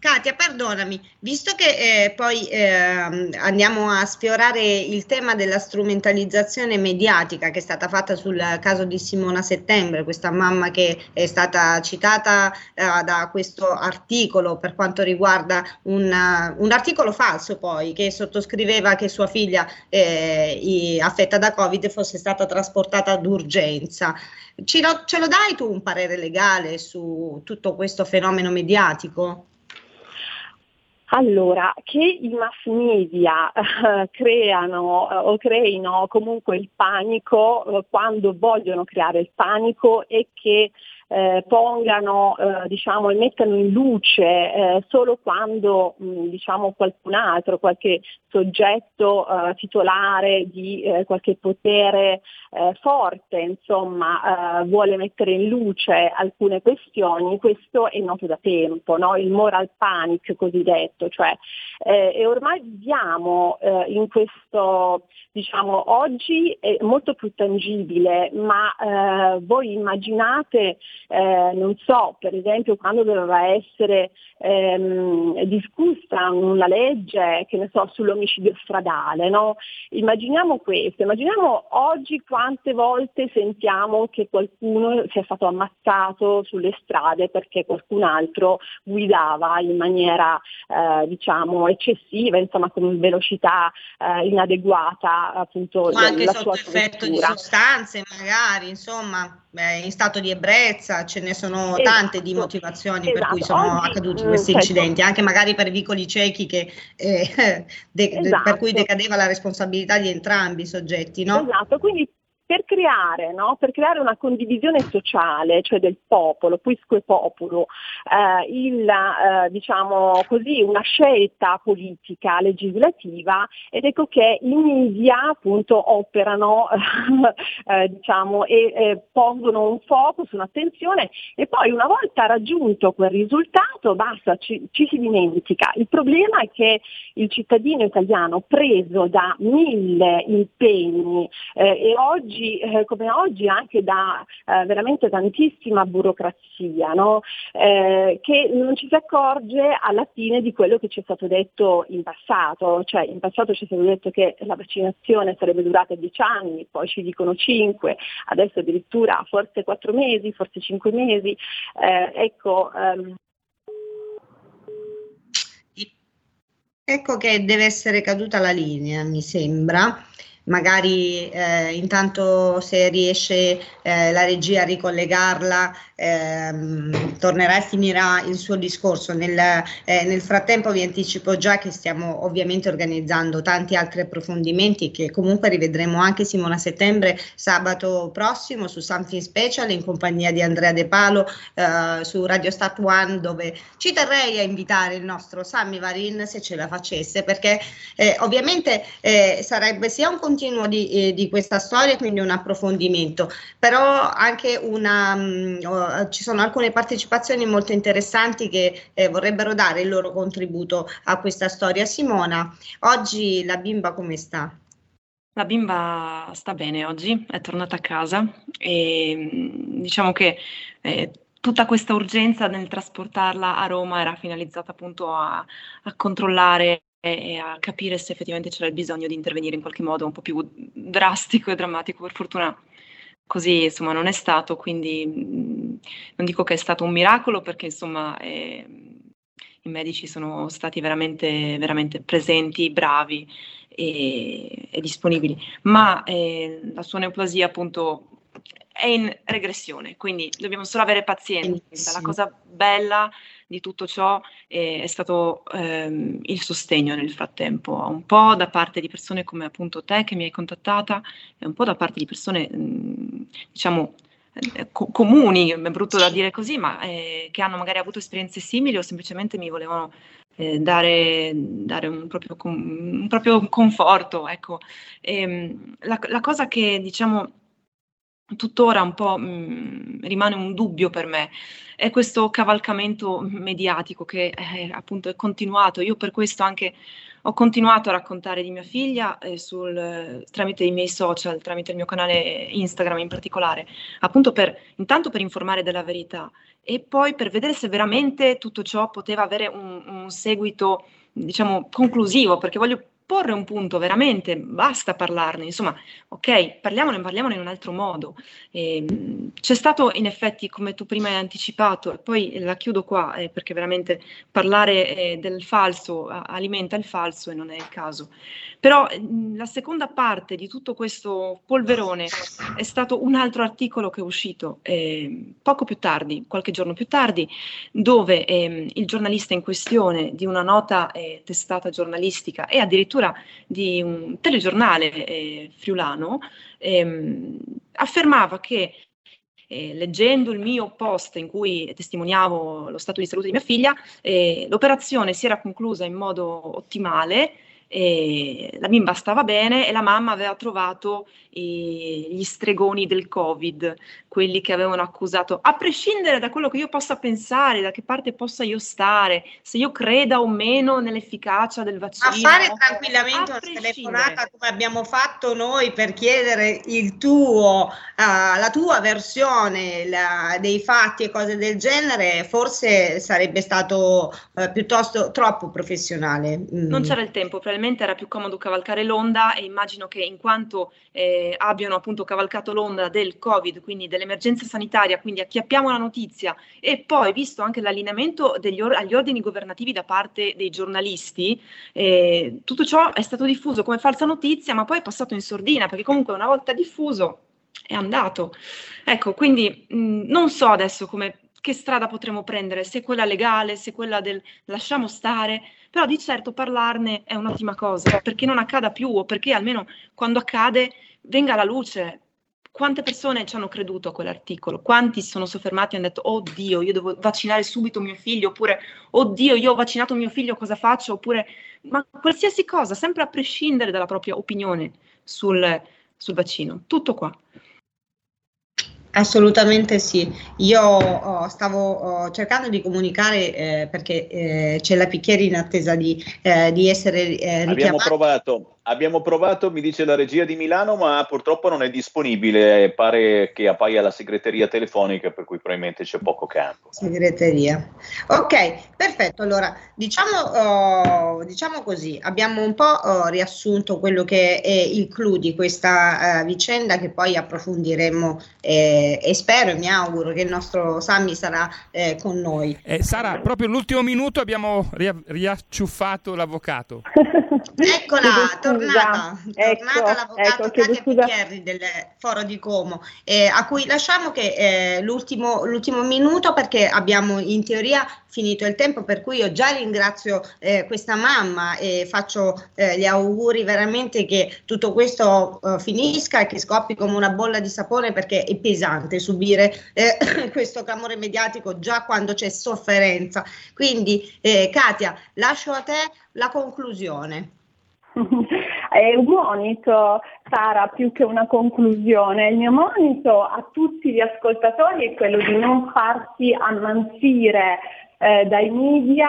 S15: Katia, perdonami, visto che eh, poi eh, andiamo a sfiorare il tema della strumentalizzazione mediatica che è stata fatta sul caso di Simona Settembre, questa mamma che è stata citata eh, da questo articolo per quanto riguarda un, uh, un, articolo falso poi che sottoscriveva che sua figlia eh, affetta da Covid fosse stata trasportata d'urgenza. Lo, ce lo dai tu un parere legale su tutto questo fenomeno mediatico?
S17: Allora, che i mass media eh, creano eh, o creino comunque il panico eh, quando vogliono creare il panico e che eh, pongano eh, diciamo, e mettano in luce eh, solo quando mh, diciamo, qualcun altro, qualche soggetto eh, titolare di eh, qualche potere eh, forte insomma, vuole mettere in luce alcune questioni, questo è noto da tempo, no? il moral panic cosiddetto, cioè, e ormai viviamo in questo, diciamo, oggi è molto più tangibile, ma voi immaginate eh, non so, per esempio quando doveva essere ehm, discussa una legge, che ne so, sull'omicidio stradale, no? Immaginiamo questo, immaginiamo oggi quante volte sentiamo che qualcuno sia stato ammazzato sulle strade perché qualcun altro guidava in maniera eh, diciamo eccessiva, insomma con velocità eh, inadeguata appunto
S15: o anche
S17: la
S15: sotto effetto di sostanze magari, insomma, beh, in stato di ebbrezza, ce ne sono esatto. tante di motivazioni esatto. per cui sono Oggi, accaduti mm, questi certo. incidenti, anche magari per vicoli ciechi che, eh, de, esatto. per cui decadeva la responsabilità di entrambi i soggetti. No?
S17: Esatto, quindi per creare, no? per creare, una condivisione sociale, cioè del popolo, quisque popolo, eh, il, eh, diciamo così, una scelta politica legislativa ed ecco che i media appunto operano eh, diciamo, e pongono un focus, un'attenzione e poi una volta raggiunto quel risultato basta, ci, ci si dimentica. Il problema è che il cittadino italiano preso da mille impegni eh, e oggi oggi, eh, come oggi, anche da eh, veramente tantissima burocrazia, no? eh, che non ci si accorge alla fine di quello che ci è stato detto in passato, cioè in passato ci è stato detto che la vaccinazione sarebbe durata 10 anni, poi ci dicono 5, adesso addirittura forse 4 mesi, forse 5 mesi. Eh, ecco, um...
S15: Ecco che deve essere caduta la linea, mi sembra magari eh, intanto se riesce eh, la regia a ricollegarla ehm, tornerà e finirà il suo discorso. Nel, eh, nel, frattempo vi anticipo già che stiamo ovviamente organizzando tanti altri approfondimenti che comunque rivedremo anche Simona Settembre sabato prossimo su Something Special in compagnia di Andrea De Palo eh, su Radio Stat One dove ci terrei a invitare il nostro Sammy Varin se ce la facesse perché eh, ovviamente eh, sarebbe sia un contenuto continuo di, eh, di, questa storia, quindi un approfondimento, però anche una, mh, oh, ci sono alcune partecipazioni molto interessanti che eh, vorrebbero dare il loro contributo a questa storia. Simona, oggi la bimba come sta?
S16: La bimba sta bene oggi, è tornata a casa e diciamo che eh, tutta questa urgenza nel trasportarla a Roma era finalizzata appunto a, a controllare e a capire se effettivamente c'era il bisogno di intervenire in qualche modo un po' più drastico e drammatico. Per fortuna così insomma non è stato, quindi mh, non dico che è stato un miracolo perché insomma eh, i medici sono stati veramente, veramente presenti, bravi e, e disponibili, ma eh, la sua neoplasia appunto è in regressione, quindi dobbiamo solo avere pazienza. La cosa bella di tutto ciò eh, è stato ehm, il sostegno nel frattempo, un po' da parte di persone come appunto te che mi hai contattata e un po' da parte di persone, mh, diciamo, eh, co- comuni, è brutto da dire così, ma eh, che hanno magari avuto esperienze simili o semplicemente mi volevano eh, dare, dare un, proprio un, proprio conforto. Ecco. E, ehm, la, la, cosa che diciamo tuttora un po' mh, rimane un dubbio per me è questo cavalcamento mediatico che eh, appunto è continuato. Io per questo anche ho continuato a raccontare di mia figlia eh, sul, tramite i miei social, tramite il mio canale Instagram in particolare, appunto per intanto per informare della verità e poi per vedere se veramente tutto ciò poteva avere un, un seguito, diciamo, conclusivo, perché voglio porre un punto veramente, basta parlarne, insomma, ok, parliamone, parliamone in un altro modo. E, ehm, c'è stato in effetti, come tu prima hai anticipato, e poi la chiudo qua eh, perché veramente parlare eh, del falso alimenta il falso e non è il caso. Però la seconda parte di tutto questo polverone è stato un altro articolo che è uscito eh, poco più tardi, qualche giorno più tardi, dove ehm, il giornalista in questione di una nota eh, testata giornalistica e addirittura addirittura di un telegiornale eh, friulano, ehm, affermava che eh, leggendo il mio post in cui testimoniavo lo stato di salute di mia figlia, eh, l'operazione si era conclusa in modo ottimale e la bimba stava bene e la mamma aveva trovato i, gli stregoni del Covid, quelli che avevano accusato, a prescindere da quello che io possa pensare, da che parte possa io stare, se io creda o meno nell'efficacia del vaccino.
S15: A fare tranquillamente una telefonata come abbiamo fatto noi per chiedere il tuo, uh, la tua versione la, dei fatti e cose del genere, forse sarebbe stato uh, piuttosto troppo professionale.
S16: Mm. Non c'era il tempo, probabilmente probabilmente era più comodo cavalcare l'onda e immagino che in quanto eh, abbiano appunto cavalcato l'onda del Covid, quindi dell'emergenza sanitaria, quindi acchiappiamo la notizia e poi visto anche l'allineamento or- agli ordini governativi da parte dei giornalisti, eh, tutto ciò è stato diffuso come falsa notizia, ma poi è passato in sordina perché comunque una volta diffuso è andato. Ecco, quindi mh, non so adesso come che strada potremo prendere, se quella legale, se quella del lasciamo stare, però di certo parlarne è un'ottima cosa, perché non accada più o perché almeno quando accade venga alla luce. Quante persone ci hanno creduto a quell'articolo? Quanti si sono soffermati e hanno detto, oddio, io devo vaccinare subito mio figlio, oppure, oddio, io ho vaccinato mio figlio, cosa faccio? Oppure, ma qualsiasi cosa, sempre a prescindere dalla propria opinione sul, sul vaccino. Tutto qua.
S15: Assolutamente sì, io oh, stavo oh, cercando di comunicare eh, perché eh, c'è la Picchieri in attesa di, eh, di essere eh, richiamata.
S3: Abbiamo provato, Abbiamo provato, mi dice la regia di Milano, ma purtroppo non è disponibile. Pare che appaia la segreteria telefonica, per cui probabilmente c'è poco campo.
S15: Segreteria. Ok, perfetto. Allora, diciamo, oh, diciamo così, abbiamo un po' oh, riassunto quello che è il clou di questa uh, vicenda che poi approfondiremo eh, e spero e mi auguro che il nostro Sammy sarà eh, con noi.
S2: Eh, Sara, proprio l'ultimo minuto abbiamo ria- riacciuffato l'avvocato.
S15: Eccola, tornata, ecco, tornata l'avvocato ecco, Katia Piccherri del Foro di Como, eh, a cui lasciamo che eh, l'ultimo, l'ultimo, minuto perché abbiamo in teoria finito il tempo, per cui io già ringrazio eh, questa mamma e faccio eh, gli auguri veramente che tutto questo eh, finisca e che scoppi come una bolla di sapone perché è pesante subire eh, questo clamore mediatico già quando c'è sofferenza. Quindi Katia, lascio a te la conclusione.
S17: È un monito, Sara, più che una conclusione. Il mio monito a tutti gli ascoltatori è quello di non farsi ammansire eh, dai media,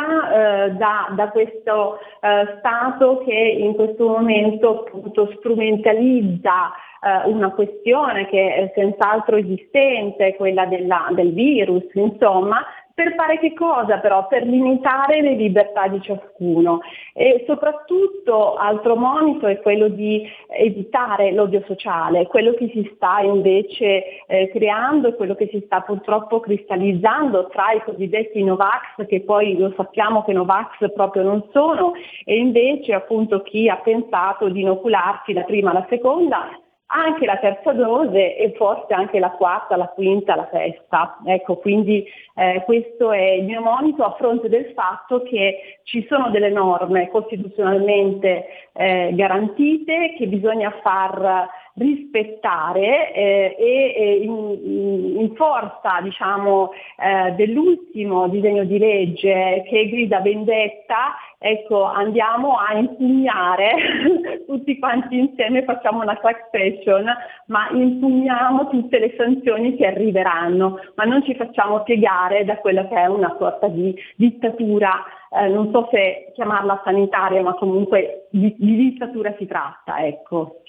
S17: eh, da, da, questo eh, Stato che in questo momento appunto strumentalizza eh, una questione che è senz'altro esistente, quella della, del virus, insomma, per fare che cosa però? Per limitare le libertà di ciascuno e soprattutto altro monito è quello di evitare l'odio sociale, quello che si sta invece eh, creando e quello che si sta purtroppo cristallizzando tra i cosiddetti Novax che poi lo sappiamo che Novax proprio non sono e invece appunto chi ha pensato di inocularsi la prima e la seconda anche la terza dose e forse anche la quarta, la quinta, la sesta. Ecco, quindi eh, questo è il mio monito a fronte del fatto che ci sono delle norme costituzionalmente eh, garantite che bisogna far rispettare eh, e, in, in, forza diciamo, eh, dell'ultimo disegno di legge che grida vendetta, ecco, andiamo a impugnare tutti quanti insieme, facciamo una class session, ma impugniamo tutte le sanzioni che arriveranno, ma non ci facciamo piegare da quella che è una sorta di dittatura eh, non so se chiamarla sanitaria, ma comunque di, di dittatura si tratta, ecco.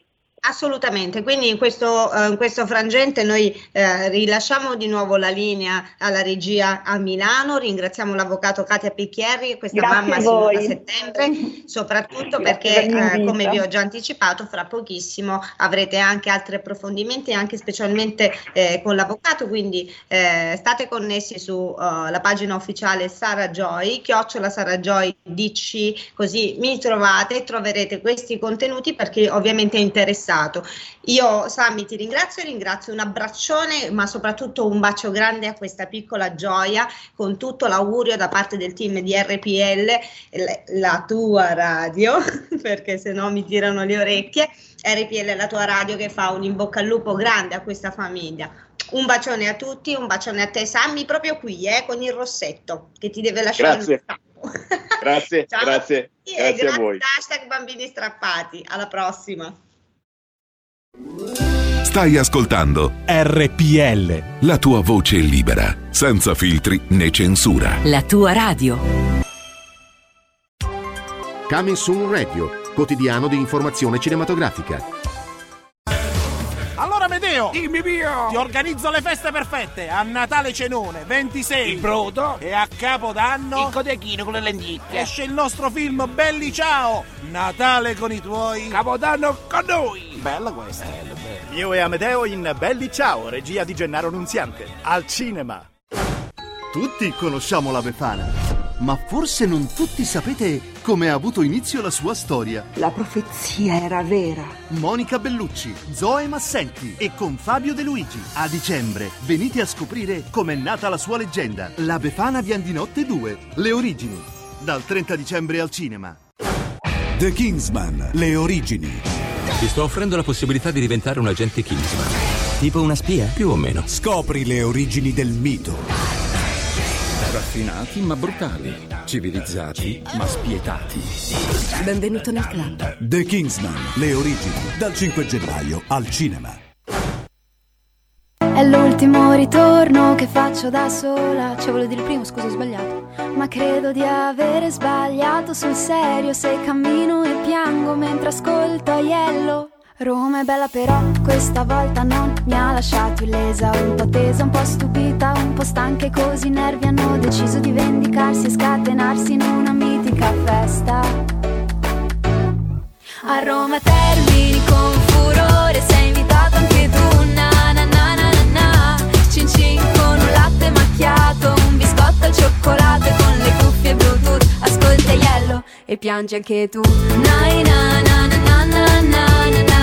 S15: Assolutamente, quindi in questo, uh, in questo frangente noi uh, rilasciamo di nuovo la linea alla regia a Milano, ringraziamo l'avvocato Katia Picchieri e questa
S17: Grazie
S15: mamma Simona. Settembre, soprattutto perché
S17: per
S15: uh,
S17: l'invito.
S15: come vi ho già anticipato fra pochissimo avrete anche altri approfondimenti anche specialmente eh, con l'avvocato, quindi eh, state connessi sulla pagina ufficiale Sara Joy, chiocciola Sara Joy DC, così mi trovate e troverete questi contenuti perché ovviamente è interessato. Io Sammy ti ringrazio, ringrazio un abbraccione ma soprattutto un bacio grande a questa piccola gioia con tutto l'augurio da parte del team di RPL, la tua radio, perché se no mi tirano le orecchie, RPL è la tua radio che fa un in bocca al lupo grande a questa famiglia. Un bacione a tutti, un bacione a te Sammy, proprio qui eh, con il rossetto che ti deve lasciare
S3: Grazie. Grazie, grazie,
S15: E
S3: grazie a voi.
S15: hashtag bambini strappati, alla prossima.
S13: Stai ascoltando
S18: RPL.
S13: la tua voce libera, senza filtri né censura.
S12: La tua radio.
S19: Coming Soon Radio, quotidiano di informazione cinematografica.
S20: Allora Medeo, dimmi mio, ti organizzo le feste perfette a Natale cenone 26
S21: Il brodo
S20: e a Capodanno
S21: Il codechino con le lenticchie
S20: esce il nostro film Belli Ciao, Natale con i tuoi
S21: Capodanno con noi
S20: Bella questa.
S22: Io e Amedeo in Belli Ciao, regia di Gennaro Nunziante, al cinema.
S23: Tutti conosciamo la Befana, ma forse non tutti sapete come ha avuto inizio la sua storia.
S24: La profezia era vera.
S23: Monica Bellucci, Zoe Massenti e con Fabio De Luigi. A dicembre venite a scoprire com'è nata la sua leggenda. La Befana Viandinotte 2, le origini. Dal 30 dicembre al cinema.
S11: The Kingsman, le origini.
S25: Ti sto offrendo la possibilità di diventare un agente Kingsman. Tipo una spia? Più o meno.
S11: Scopri le origini del mito.
S25: Raffinati ma brutali. Civilizzati ma spietati.
S12: Benvenuto nel club.
S11: The Kingsman, le origini. Dal 5 gennaio al cinema.
S14: È l'ultimo ritorno che faccio da sola. Cioè, volevo dire il primo, scusa, ho sbagliato. Ma credo di avere sbagliato sul serio se cammino e piango mentre ascolto Aiello. Roma è bella però questa volta non mi ha lasciato illesa Un po' tesa, un po' stupita, un po' stanca e così i nervi hanno deciso di vendicarsi e scatenarsi in una mitica festa A Roma termini con furore, sei invitato macchiato, un biscotto al cioccolato con le cuffie Bluetooth, ascolta Yellow e piangi anche tu. Na na na na na na na na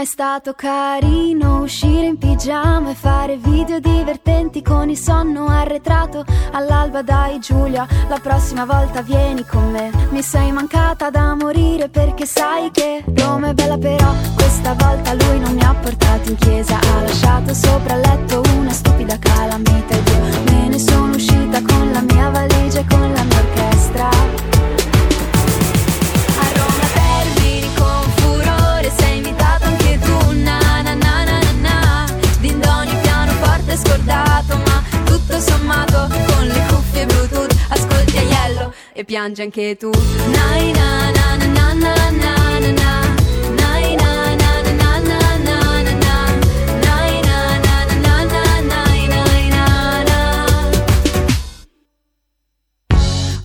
S14: ma è stato carino uscire in pigiama e fare video divertenti con il sonno arretrato all'alba dai Giulia la prossima volta vieni con me. Mi sei mancata da morire perché sai che Roma è bella però questa volta lui non mi ha portato in chiesa. Ha lasciato sopra il letto una stupida calamita ed io me ne sono uscita con la mia valigia e con la mia orchestra scordato Ma tutto sommato con le cuffie bluetooth Ascolti Aiello e piangi anche tu. Na na na na na na na na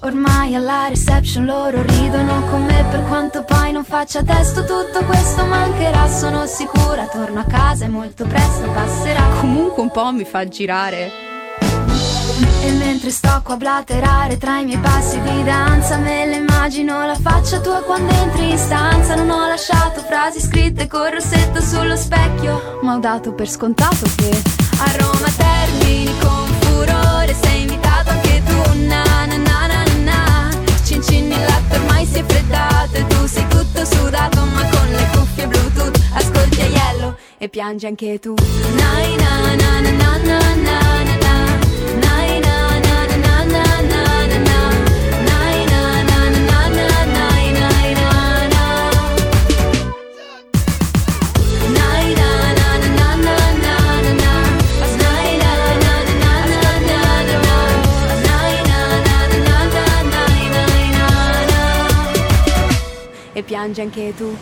S14: Ormai alla reception loro ridono con me per quanto poi non faccia testo. Tutto questo mancherà sono sicura. Torno a casa e molto presto passerà.
S26: Comunque un po' mi fa girare.
S14: E mentre sto qua a blaterare tra i miei passi di danza Me le immagino la faccia tua quando entri in stanza. Non ho lasciato frasi scritte col rossetto sullo specchio. Ma ho dato per scontato che a Roma termini con furore e piangi anche tu. Nai, na, na, na, na, na, na, na. e piangi anche tu.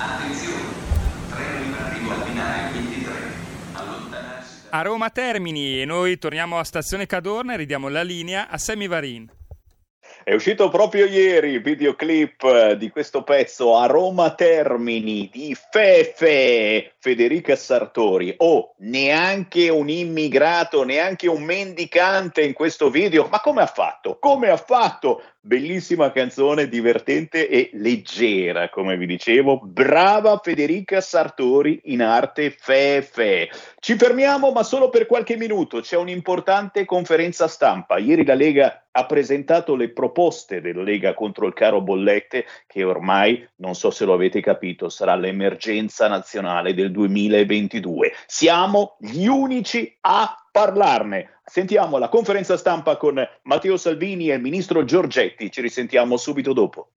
S2: A Roma Termini e noi torniamo a Stazione Cadorna e ridiamo la linea a Sammy Varin.
S3: È uscito proprio ieri il videoclip eh, di questo pezzo a Roma Termini di Fefe Federica Sartori. Oh, neanche un immigrato, neanche un mendicante in questo video. Ma come ha fatto? Come ha fatto? Bellissima canzone, divertente e leggera, come vi dicevo. Brava Federica Sartori in arte Fefe. Ci fermiamo, ma solo per qualche minuto. C'è un'importante conferenza stampa. Ieri la Lega ha presentato le proposte della Lega contro il caro bollette, che ormai, non so se lo avete capito, sarà l'emergenza nazionale del 2022. Siamo gli unici a parlarne. Sentiamo la conferenza stampa con Matteo Salvini e il ministro Giorgetti. Ci risentiamo subito dopo.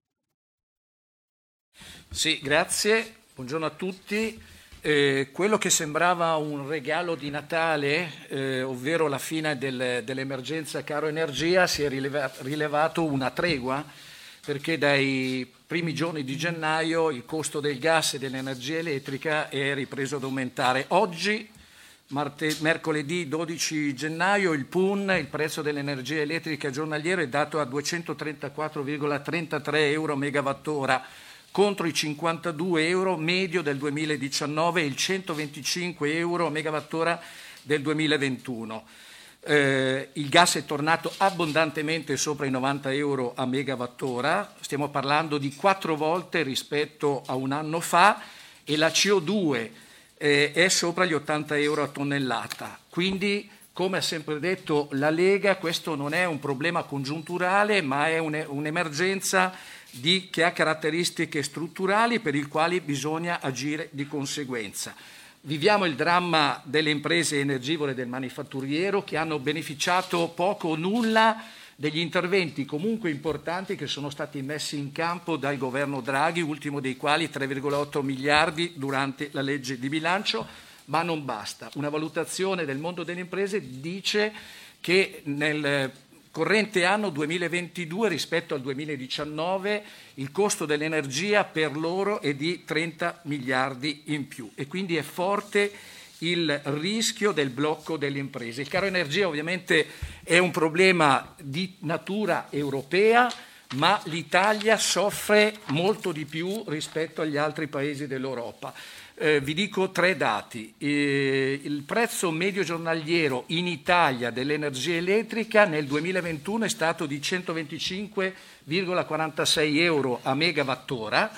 S27: Sì, grazie. Buongiorno a tutti. Eh, quello che sembrava un regalo di Natale, eh, ovvero la fine del- dell'emergenza caro energia, si è rileva- rilevato una tregua perché dai primi giorni di gennaio il costo del gas e dell'energia elettrica è ripreso ad aumentare. Oggi, marte- mercoledì 12 gennaio, il PUN, il prezzo dell'energia elettrica giornaliero, è dato a 234,33 euro megawattora contro i 52 euro medio del 2019 e il 125 euro megawattora del 2021. Eh, il gas è tornato abbondantemente sopra i 90 euro a megawattora, stiamo parlando di quattro volte rispetto a un anno fa e la CO2 eh, è sopra gli 80 euro a tonnellata. Quindi, come ha sempre detto la Lega, questo non è un problema congiunturale, ma è un- un'emergenza di- che ha caratteristiche strutturali per il quali bisogna agire di conseguenza. Viviamo il dramma delle imprese energivore del manifatturiero che hanno beneficiato poco o nulla degli interventi comunque importanti che sono stati messi in campo dal governo Draghi, ultimo dei quali 3,8 miliardi durante la legge di bilancio, ma non basta. Una valutazione del mondo delle imprese dice che nel corrente anno 2022 rispetto al 2019 il costo dell'energia per loro è di 30 miliardi in più e quindi è forte il rischio del blocco delle imprese. Il caro energia ovviamente è un problema di natura europea, ma l'Italia soffre molto di più rispetto agli altri paesi dell'Europa. Eh, vi dico tre dati. Eh, il prezzo medio giornaliero in Italia dell'energia elettrica nel 2021 è stato di 125,46 euro a megawattora.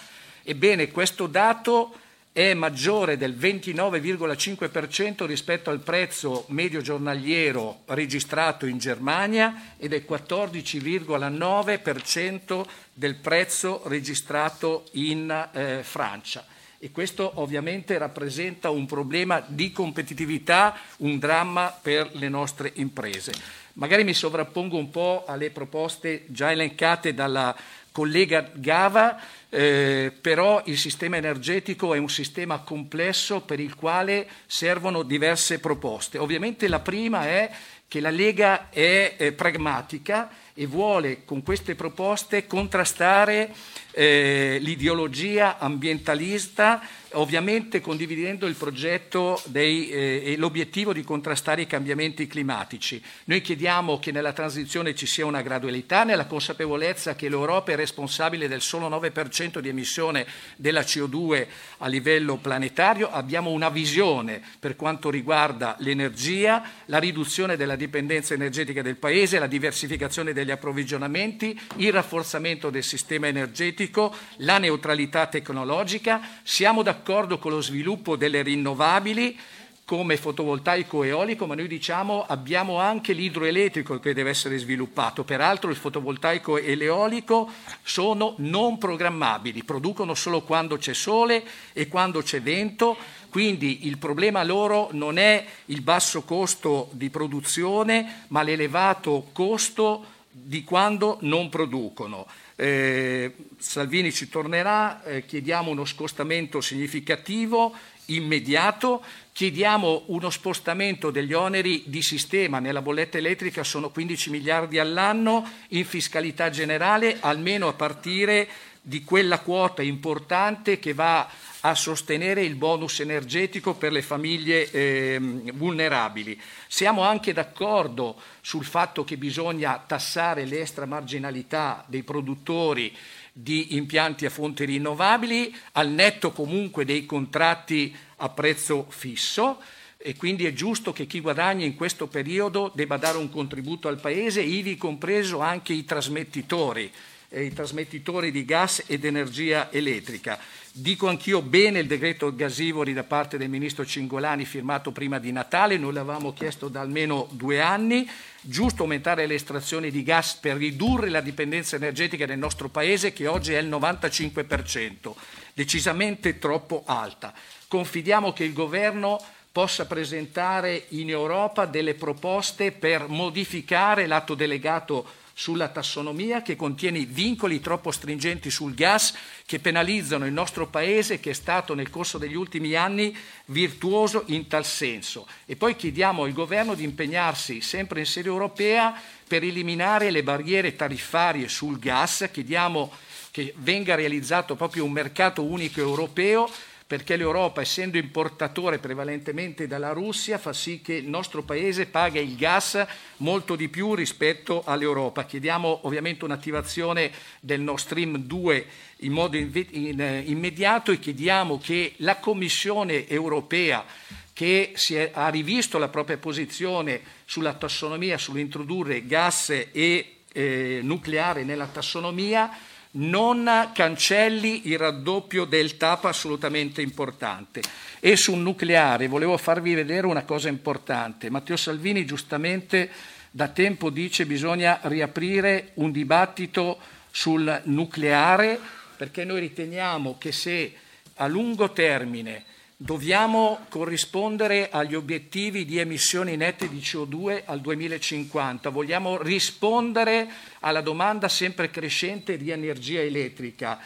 S27: Ebbene, questo dato è maggiore del 29,5% rispetto al prezzo medio giornaliero registrato in Germania ed è 14,9% del prezzo registrato in eh, Francia. E questo ovviamente rappresenta un problema di competitività, un dramma per le nostre imprese. Magari mi sovrappongo un po' alle proposte già elencate dalla collega Gava, eh, però il sistema energetico è un sistema complesso per il quale servono diverse proposte. Ovviamente la prima è che la Lega è eh, pragmatica e vuole con queste proposte contrastare eh, l'ideologia ambientalista, ovviamente condividendo il progetto dei, eh, e l'obiettivo di contrastare i cambiamenti climatici. Noi chiediamo che nella transizione ci sia una gradualità, nella consapevolezza che l'Europa è responsabile del solo 9% di emissione della CO2 a livello planetario. Abbiamo una visione per quanto riguarda l'energia, la riduzione della dipendenza energetica del Paese, la diversificazione degli approvvigionamenti, il rafforzamento del sistema energetico, la neutralità tecnologica. Siamo d'accordo con lo sviluppo delle rinnovabili come fotovoltaico e eolico, ma noi diciamo abbiamo anche l'idroelettrico che deve essere sviluppato. Peraltro il fotovoltaico e l'eolico sono non programmabili, producono solo quando c'è sole e quando c'è vento, quindi il problema loro non è il basso costo di produzione, ma l'elevato costo di quando non producono. Eh, Salvini ci tornerà, eh, chiediamo uno scostamento significativo, immediato, chiediamo uno spostamento degli oneri di sistema, nella bolletta elettrica sono 15 miliardi all'anno, in fiscalità generale almeno a partire di quella quota importante che va a sostenere il bonus energetico per le famiglie eh, vulnerabili. Siamo anche d'accordo sul fatto che bisogna tassare l'extramarginalità dei produttori di impianti a fonti rinnovabili al netto comunque dei contratti a prezzo fisso e quindi è giusto che chi guadagna in questo periodo debba dare un contributo al Paese, ivi compreso anche i trasmettitori eh, i trasmettitori di gas ed energia elettrica. Dico anch'io bene il decreto gasivori da parte del ministro Cingolani firmato prima di Natale, noi l'avevamo chiesto da almeno due anni, giusto aumentare le estrazioni di gas per ridurre la dipendenza energetica del nostro Paese che oggi è il 95%, decisamente troppo alta. Confidiamo che il governo possa presentare in Europa delle proposte per modificare l'atto delegato sulla tassonomia che contiene vincoli troppo stringenti sul gas che penalizzano il nostro Paese che è stato nel corso degli ultimi anni virtuoso in tal senso. E poi chiediamo al Governo di impegnarsi sempre in sede europea per eliminare le barriere tariffarie sul gas, chiediamo che venga realizzato proprio un mercato unico europeo perché l'Europa, essendo importatore prevalentemente dalla Russia, fa sì che il nostro Paese paga il gas molto di più rispetto all'Europa. Chiediamo ovviamente un'attivazione del Nord Stream 2 in modo eh, immediato e chiediamo che la Commissione europea che è, ha rivisto la propria posizione sulla tassonomia, sull'introdurre gas e eh, nucleare nella tassonomia, non cancelli il raddoppio del TAP assolutamente importante. E sul nucleare volevo farvi vedere una cosa importante. Matteo Salvini giustamente da tempo dice che bisogna riaprire un dibattito sul nucleare perché noi riteniamo che se a lungo termine Dobbiamo corrispondere agli obiettivi di emissioni nette di CO2 al 2050, vogliamo rispondere alla domanda sempre crescente di energia elettrica.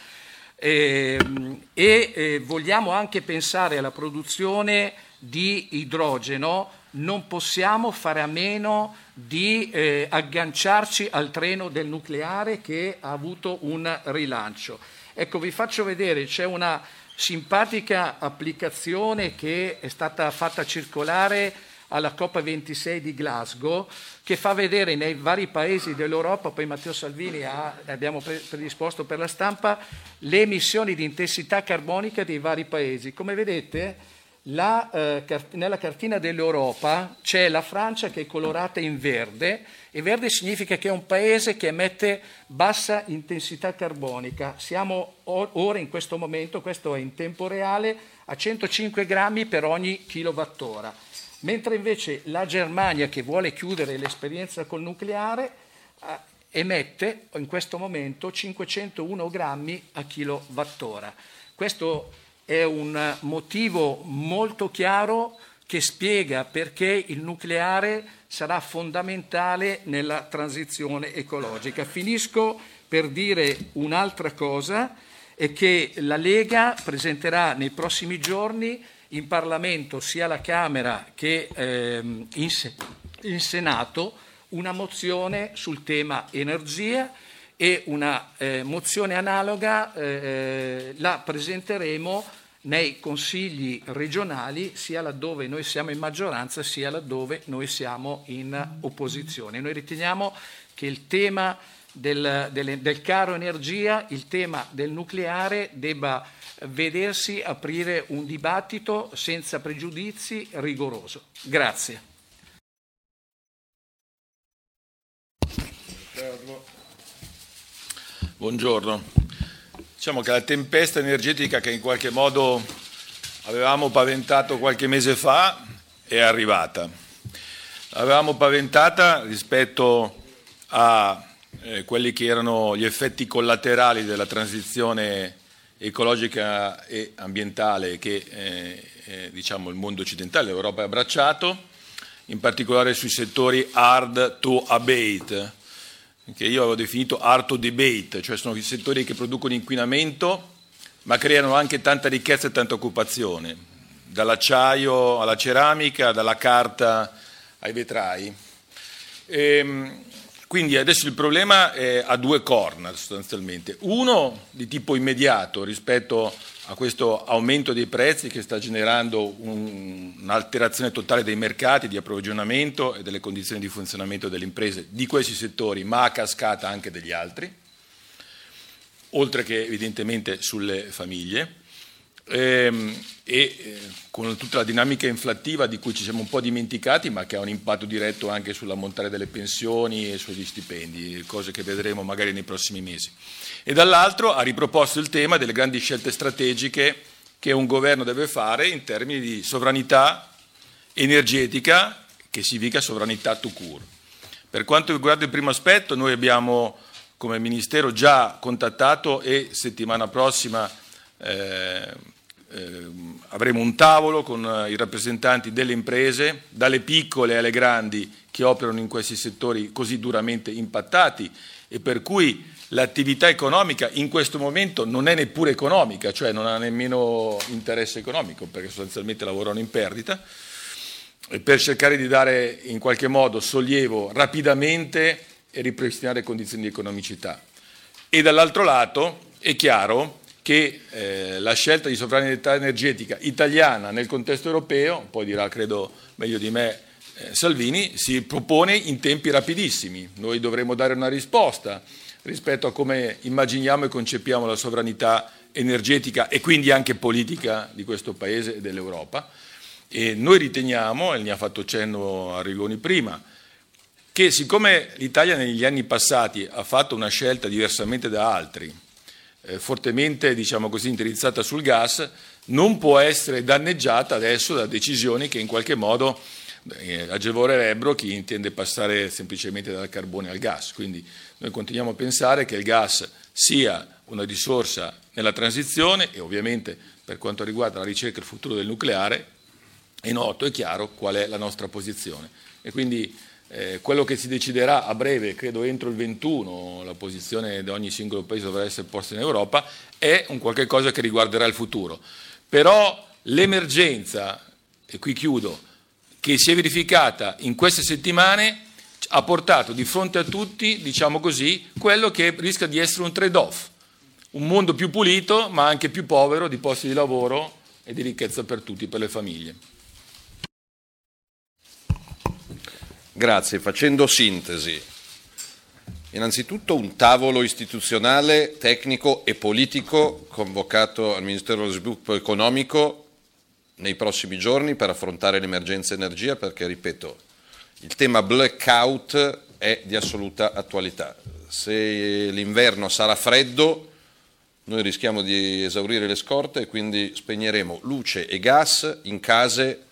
S27: Eh, e eh, vogliamo anche pensare alla produzione di idrogeno, non possiamo fare a meno di eh, agganciarci al treno del nucleare che ha avuto un rilancio. Ecco, vi faccio vedere, c'è una simpatica applicazione che è stata fatta circolare alla COP26 di Glasgow, che fa vedere nei vari paesi dell'Europa, poi Matteo Salvini ha, abbiamo predisposto per la stampa, le emissioni di intensità carbonica dei vari paesi. Come vedete, la, eh, nella cartina dell'Europa c'è la Francia che è colorata in verde e verde significa che è un paese che emette bassa intensità carbonica. Siamo ora in questo momento, questo è in tempo reale, a 105 grammi per ogni kilowattora. Mentre invece la Germania che vuole chiudere l'esperienza col nucleare eh, emette in questo momento 501 grammi a kilowattora. Questo è un motivo molto chiaro che spiega perché il nucleare sarà fondamentale nella transizione ecologica. Finisco per dire un'altra cosa e che la Lega presenterà nei prossimi giorni in Parlamento, sia alla Camera che ehm, in Senato, una mozione sul tema energia e una eh, mozione analoga eh, la presenteremo nei consigli regionali sia laddove noi siamo in maggioranza sia laddove noi siamo in opposizione. Noi riteniamo che il tema del, del, del caro energia, il tema del nucleare debba vedersi aprire un dibattito senza pregiudizi rigoroso. Grazie.
S28: Buongiorno. Diciamo che la tempesta energetica che in qualche modo avevamo paventato qualche mese fa è arrivata. L'avevamo paventata rispetto a eh, quelli che erano gli effetti collaterali della transizione ecologica e ambientale che eh, eh, diciamo, il mondo occidentale, l'Europa ha abbracciato, in particolare sui settori hard to abate, che io avevo definito hard to debate, cioè sono i settori che producono inquinamento ma creano anche tanta ricchezza e tanta occupazione, dall'acciaio alla ceramica, dalla carta ai vetrai. E, ehm, quindi adesso il problema è a due corner sostanzialmente. Uno di tipo immediato rispetto a questo aumento dei prezzi che sta generando un, un'alterazione totale dei mercati di approvvigionamento e delle condizioni di funzionamento delle imprese di questi settori, ma a cascata anche degli altri, oltre che evidentemente sulle famiglie ehm, e eh, con tutta la dinamica inflattiva di cui ci siamo un po' dimenticati, ma che ha un impatto diretto anche sull'ammontare delle pensioni e sugli stipendi, cose che vedremo magari nei prossimi mesi. E dall'altro ha riproposto il tema delle grandi scelte strategiche che un governo deve fare in termini di sovranità energetica, che significa sovranità to cure. Per quanto riguarda il primo aspetto, noi abbiamo come Ministero già contattato e settimana prossima eh, eh, avremo un tavolo con eh, i rappresentanti delle imprese, dalle piccole alle grandi che operano in questi settori così duramente impattati e per cui l'attività economica in questo momento non è neppure economica, cioè non ha nemmeno interesse economico perché sostanzialmente lavorano in perdita, per cercare di dare in qualche modo sollievo rapidamente e ripristinare condizioni di economicità. E dall'altro lato è chiaro che eh, la scelta di sovranità energetica italiana nel contesto europeo, poi dirà credo meglio di me eh, Salvini, si propone in tempi rapidissimi. Noi dovremo dare una risposta rispetto a come immaginiamo e concepiamo la sovranità energetica e quindi anche politica di questo Paese e dell'Europa. E noi riteniamo, e ne ha fatto cenno Arrigoni prima, che siccome l'Italia negli anni passati ha fatto una scelta diversamente da altri, eh, fortemente diciamo così, indirizzata sul gas, non può essere danneggiata adesso da decisioni che in qualche modo eh, agevolerebbero chi intende passare semplicemente dal carbone al gas. Quindi noi continuiamo a pensare che il gas sia una risorsa nella transizione e ovviamente per quanto riguarda la ricerca e il futuro del nucleare è noto e chiaro qual è la nostra posizione. E quindi eh, quello che si deciderà a breve, credo entro il 21, la posizione di ogni singolo paese dovrà essere posta in Europa, è un qualche cosa che riguarderà il futuro. Però l'emergenza, e qui chiudo, che si è verificata in queste settimane ha portato di fronte a tutti, diciamo così, quello che rischia di essere un trade-off, un mondo più pulito ma anche più povero di posti di lavoro e di ricchezza per tutti, per le famiglie.
S29: Grazie. Facendo sintesi, innanzitutto un tavolo istituzionale, tecnico e politico convocato al Ministero dello Sviluppo Economico nei prossimi giorni per affrontare l'emergenza energia perché, ripeto, il tema blackout è di assoluta attualità. Se l'inverno sarà freddo, noi rischiamo di esaurire le scorte e quindi spegneremo luce e gas in case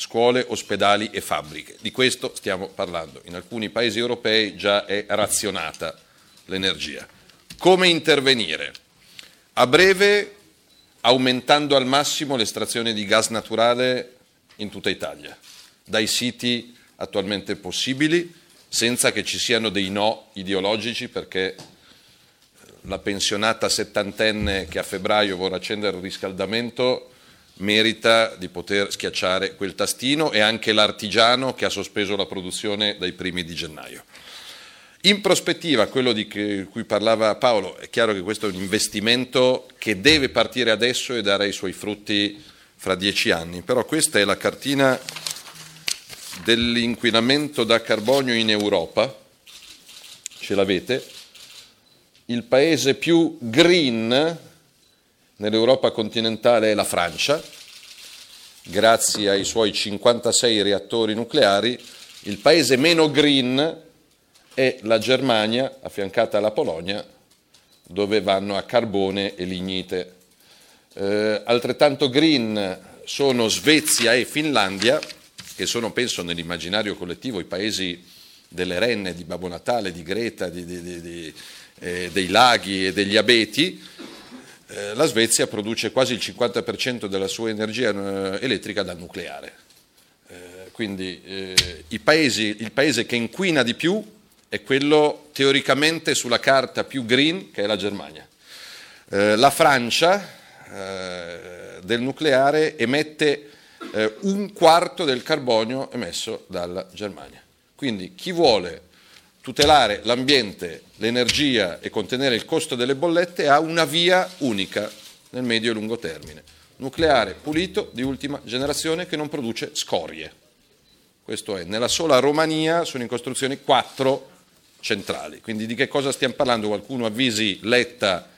S29: scuole, ospedali e fabbriche. Di questo stiamo parlando. In alcuni paesi europei già è razionata l'energia. Come intervenire? A breve aumentando al massimo l'estrazione di gas naturale in tutta Italia, dai siti attualmente possibili, senza che ci siano dei no ideologici, perché la pensionata settantenne che a febbraio vorrà accendere il riscaldamento merita di poter schiacciare quel tastino e anche l'artigiano che ha sospeso la produzione dai primi di gennaio. In prospettiva, quello di cui parlava Paolo, è chiaro che questo è un investimento che deve partire adesso e dare i suoi frutti fra dieci anni, però questa è la cartina dell'inquinamento da carbonio in Europa, ce l'avete, il paese più green nell'Europa continentale è la Francia, grazie ai suoi 56 reattori nucleari, il paese meno green è la Germania, affiancata alla Polonia, dove vanno a carbone e lignite. Eh, altrettanto green sono Svezia e Finlandia, che sono, penso, nell'immaginario collettivo i paesi delle renne, di Babbo Natale, di Greta, di, di, di, eh, dei laghi e degli abeti, la Svezia produce quasi il 50% della sua energia eh, elettrica dal nucleare. Eh, quindi eh, paesi, il paese che inquina di più è quello teoricamente sulla carta più green, che è la Germania. Eh, la Francia del nucleare emette un quarto del carbonio emesso dalla Germania. Quindi chi vuole tutelare l'ambiente, l'energia e contenere il costo delle bollette ha una via unica nel medio e lungo termine. Nucleare pulito di ultima generazione che non produce scorie. Questo è, nella sola Romania sono in costruzione quattro centrali. Quindi di che cosa stiamo parlando? Qualcuno avvisi Letta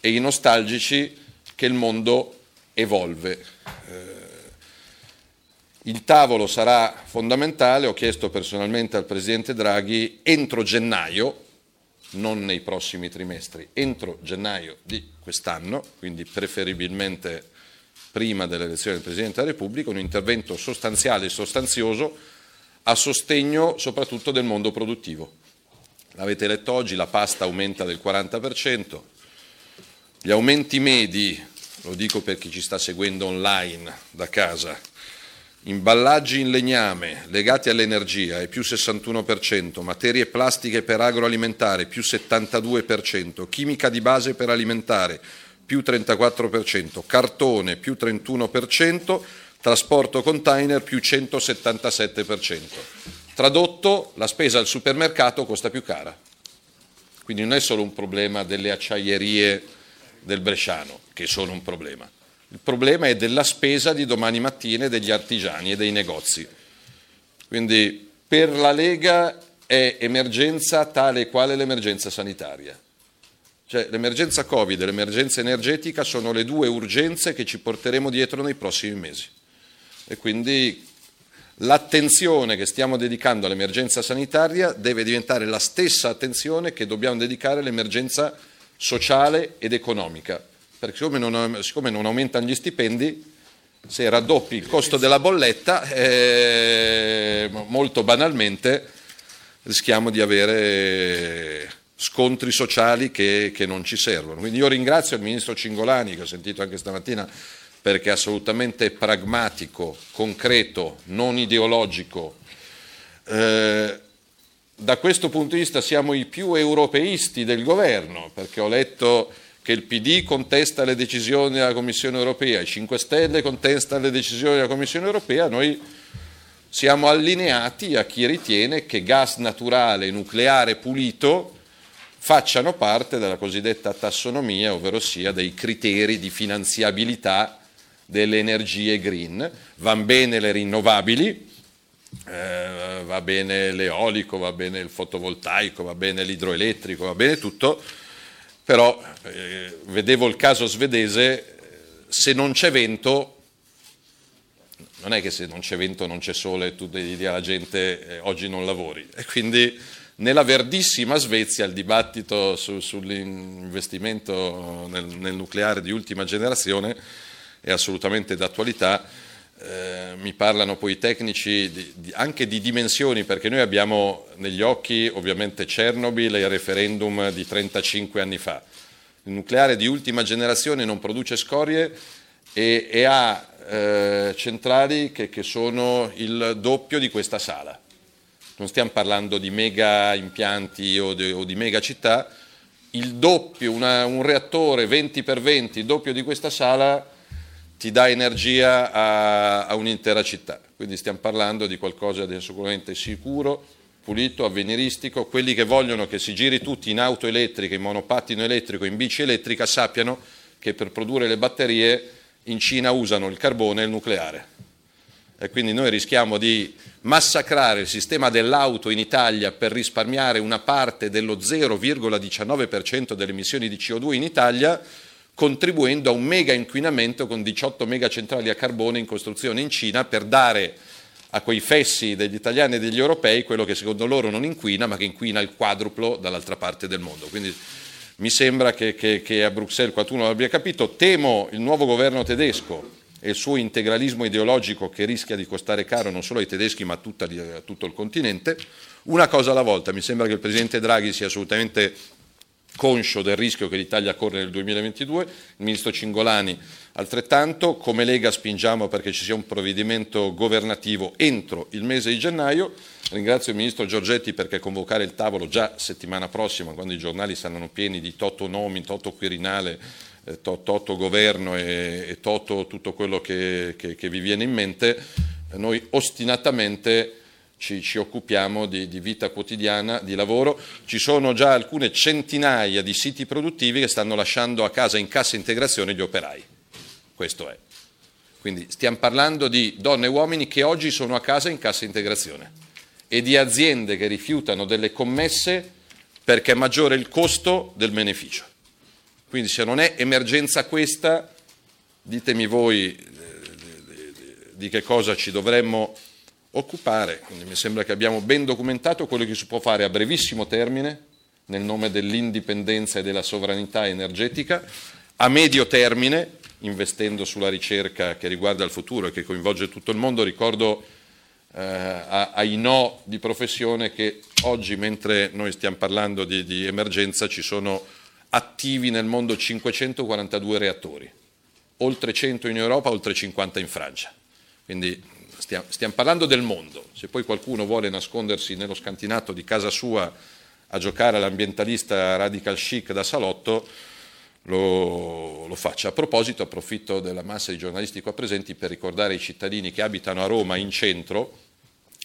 S29: e i nostalgici che il mondo evolve. Il tavolo sarà fondamentale, ho chiesto personalmente al Presidente Draghi entro gennaio, non nei prossimi trimestri, entro gennaio di quest'anno, quindi preferibilmente prima dell'elezione del Presidente della Repubblica, un intervento sostanziale e sostanzioso a sostegno soprattutto del mondo produttivo. L'avete letto oggi, la pasta aumenta del 40%, gli aumenti medi, lo dico per chi ci sta seguendo online da casa, Imballaggi in legname legati all'energia è più 61%, materie plastiche per agroalimentare più 72%, chimica di base per alimentare più 34%, cartone più 31%, trasporto container più 177%. Tradotto, la spesa al supermercato costa più cara. Quindi non è solo un problema delle acciaierie del Bresciano, che sono un problema. Il problema è della spesa di domani mattina e degli artigiani e dei negozi. Quindi per la Lega è emergenza tale e quale l'emergenza sanitaria. Cioè l'emergenza Covid e l'emergenza energetica sono le due urgenze che ci porteremo dietro nei prossimi mesi. E quindi l'attenzione che stiamo dedicando all'emergenza sanitaria deve diventare la stessa attenzione che dobbiamo dedicare all'emergenza sociale ed economica perché siccome non, siccome non aumentano gli stipendi, se raddoppi il costo della bolletta, eh, molto banalmente rischiamo di avere scontri sociali che, che, non ci servono. Quindi io ringrazio il Ministro Cingolani, che ho sentito anche stamattina, perché è assolutamente pragmatico, concreto, non ideologico. Eh, da questo punto di vista siamo i più europeisti del governo, perché ho letto che il PD contesta le decisioni della Commissione europea, i 5 Stelle contestano le decisioni della Commissione europea, noi siamo allineati a chi ritiene che gas naturale, nucleare pulito facciano parte della cosiddetta tassonomia, ovvero sia dei criteri di finanziabilità delle energie green. Van bene le rinnovabili, eh, va bene l'eolico, va bene il fotovoltaico, va bene l'idroelettrico, va bene tutto, però eh, vedevo il caso svedese, se non c'è vento, non è che se non c'è vento non c'è sole tu devi dire alla gente eh, oggi non lavori. E quindi nella verdissima Svezia il dibattito su, sull'investimento nel, nel nucleare di ultima generazione è assolutamente d'attualità eh, mi parlano poi i tecnici di, di, anche di dimensioni, perché noi abbiamo negli occhi ovviamente Chernobyl e il referendum di 35 anni fa. Il nucleare di ultima generazione non produce scorie e, e ha eh, centrali che, che sono il doppio di questa sala. Non stiamo parlando di mega impianti o di, o di mega città, il doppio, una, un reattore 20 x 20, il doppio di questa sala ti dà energia a, a un'intera città. Quindi stiamo parlando di qualcosa di assolutamente sicuro, pulito, avveniristico. Quelli che vogliono che si giri tutti in auto elettriche, in monopattino elettrico, in bici elettrica, sappiano che per produrre le batterie in Cina usano il carbone e il nucleare. E quindi noi rischiamo di massacrare il sistema dell'auto in Italia per risparmiare una parte dello 0,19% delle emissioni di CO2 in Italia, contribuendo a un mega inquinamento con 18 megacentrali a carbone in costruzione in Cina per dare a quei fessi degli italiani e degli europei quello che secondo loro non inquina, ma che inquina il quadruplo dall'altra parte del mondo. Quindi mi sembra che, che, che a Bruxelles qualcuno l'abbia capito. Temo il nuovo governo tedesco e il suo integralismo ideologico che rischia di costare caro non solo ai tedeschi ma a, tutta, a tutto il continente. Una cosa alla volta, mi sembra che il Presidente Draghi sia assolutamente conscio del rischio che l'Italia corre nel 2022, il Ministro Cingolani altrettanto, come Lega spingiamo perché ci sia un provvedimento governativo entro il mese di gennaio, ringrazio il Ministro Giorgetti perché convocare il tavolo già settimana prossima, quando i giornali saranno pieni di Toto nomi, Toto Quirinale, eh, Toto governo e, Toto tutto quello che, che, che vi viene in mente, noi ostinatamente ci, ci occupiamo di, di, vita quotidiana, di lavoro. Ci sono già alcune centinaia di siti produttivi che stanno lasciando a casa in cassa integrazione gli operai. Questo è. Quindi stiamo parlando di donne e uomini che oggi sono a casa in cassa integrazione e di aziende che rifiutano delle commesse perché è maggiore il costo del beneficio. Quindi se non è emergenza questa, ditemi voi eh, di che cosa ci dovremmo occupare. Quindi mi sembra che abbiamo ben documentato quello che si può fare a brevissimo termine nel nome dell'indipendenza e della sovranità energetica, a medio termine investendo sulla ricerca che riguarda il futuro e che coinvolge tutto il mondo. Ricordo eh, ai no di professione che oggi, mentre noi stiamo parlando di, di emergenza, ci sono attivi nel mondo 542 reattori, oltre 100 in Europa, oltre 50 in Francia. Quindi stiamo, stiamo parlando del mondo. Se poi qualcuno vuole nascondersi nello scantinato di casa sua a giocare all'ambientalista radical chic da salotto, lo, lo, faccia. A proposito, approfitto della massa di giornalisti qua presenti per ricordare ai cittadini che abitano a Roma in centro,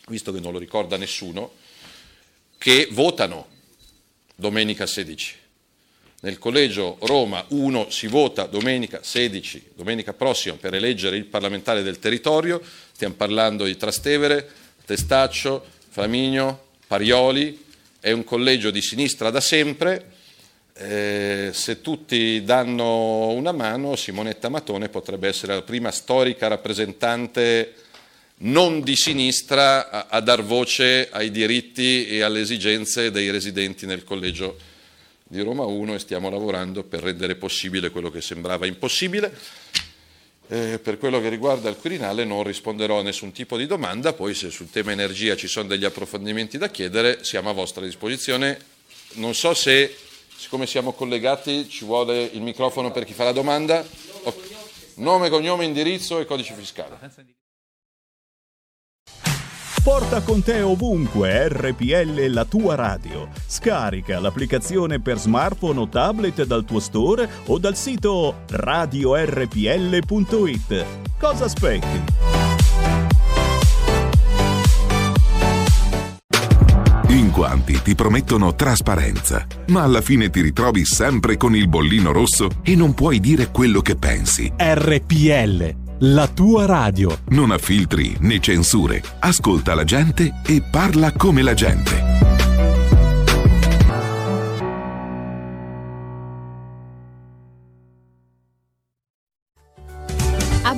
S29: visto che non lo ricorda nessuno, che votano domenica 16. Nel collegio Roma 1 si vota domenica 16, domenica prossima, per eleggere il parlamentare del territorio. Stiamo parlando di Trastevere, Testaccio, Flamigno, Parioli. È un collegio di sinistra da sempre. Eh, se tutti danno una mano, Simonetta Matone potrebbe essere la prima storica rappresentante non di sinistra a, a dar voce ai diritti e alle esigenze dei residenti nel collegio di Roma 1 e stiamo lavorando per rendere possibile quello che sembrava impossibile. Eh, per quello che riguarda il Quirinale non risponderò a nessun tipo di domanda, poi se sul tema energia ci sono degli approfondimenti da chiedere siamo a vostra disposizione. Non so se, siccome siamo collegati, ci vuole il microfono per chi fa la domanda. Nome, cognome, indirizzo e codice fiscale.
S30: Porta con te ovunque RPL la tua radio. Scarica l'applicazione per smartphone o tablet dal tuo store o dal sito radiorpl.it. Cosa aspetti?
S13: In quanti ti promettono trasparenza, ma alla fine ti ritrovi sempre con il bollino rosso e non puoi dire quello che pensi.
S30: RPL la tua radio.
S13: Non ha filtri né censure. Ascolta la gente e parla come la gente.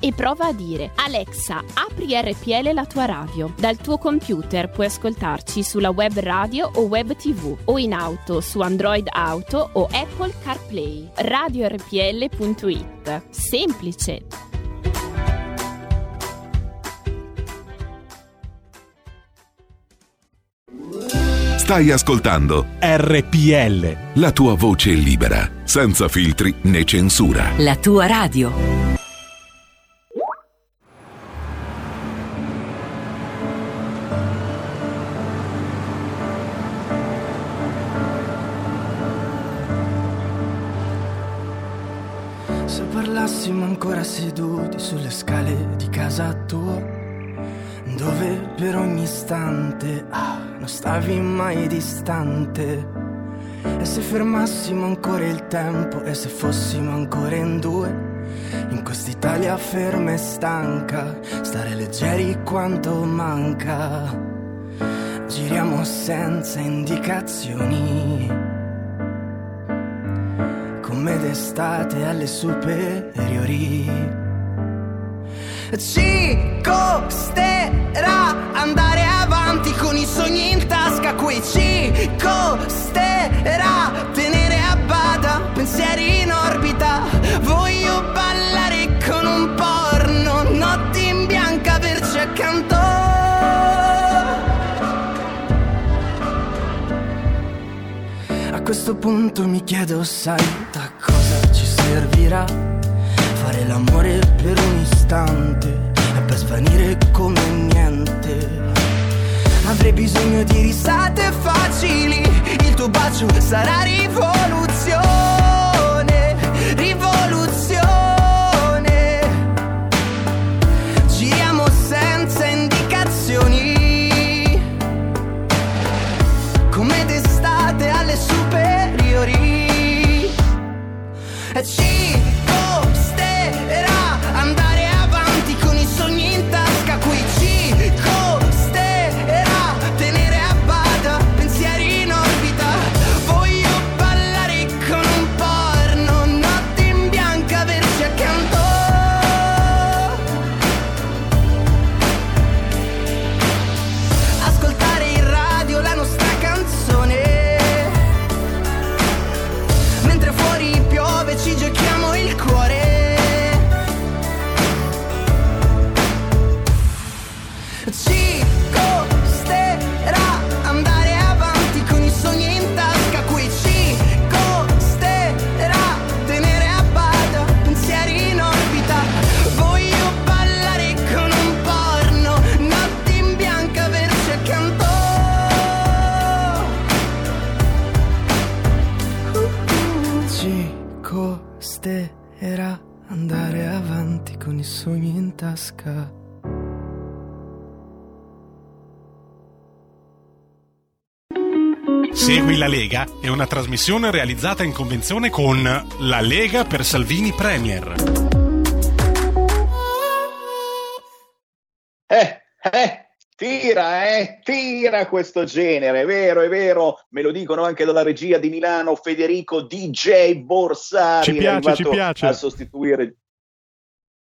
S9: e prova a dire Alexa, apri RPL la tua radio. Dal tuo computer puoi ascoltarci sulla web radio o web tv o in auto su Android Auto o Apple CarPlay. RadioRPL.it. Semplice!
S13: Stai ascoltando
S18: RPL.
S13: La tua voce libera, senza filtri né censura.
S12: La tua radio.
S31: Parlassimo ancora seduti sulle scale di casa tua, dove per ogni istante ah, non stavi mai distante. E se fermassimo ancora il tempo e se fossimo ancora in due, in quest'Italia ferma e stanca, stare leggeri quanto manca. Giriamo senza indicazioni come d'estate alle superiori. Ci costerà andare avanti con i sogni in tasca, qui ci costerà tenere a bada pensieri in orbita. Voglio ballare con un porno, notti in bianca, averci accanto. A questo punto mi chiedo, sai, servirà fare l'amore per un istante e per svanire come niente. Avrei bisogno di risate facili, il tuo bacio sarà rivoluzione,
S18: Lega è una trasmissione realizzata in convenzione con La Lega per Salvini Premier.
S3: Eh, eh, tira, eh, tira questo genere, è vero, è vero, me lo dicono anche dalla regia di Milano, Federico DJ Borsari,
S32: Ci piace, ci piace.
S3: a sostituire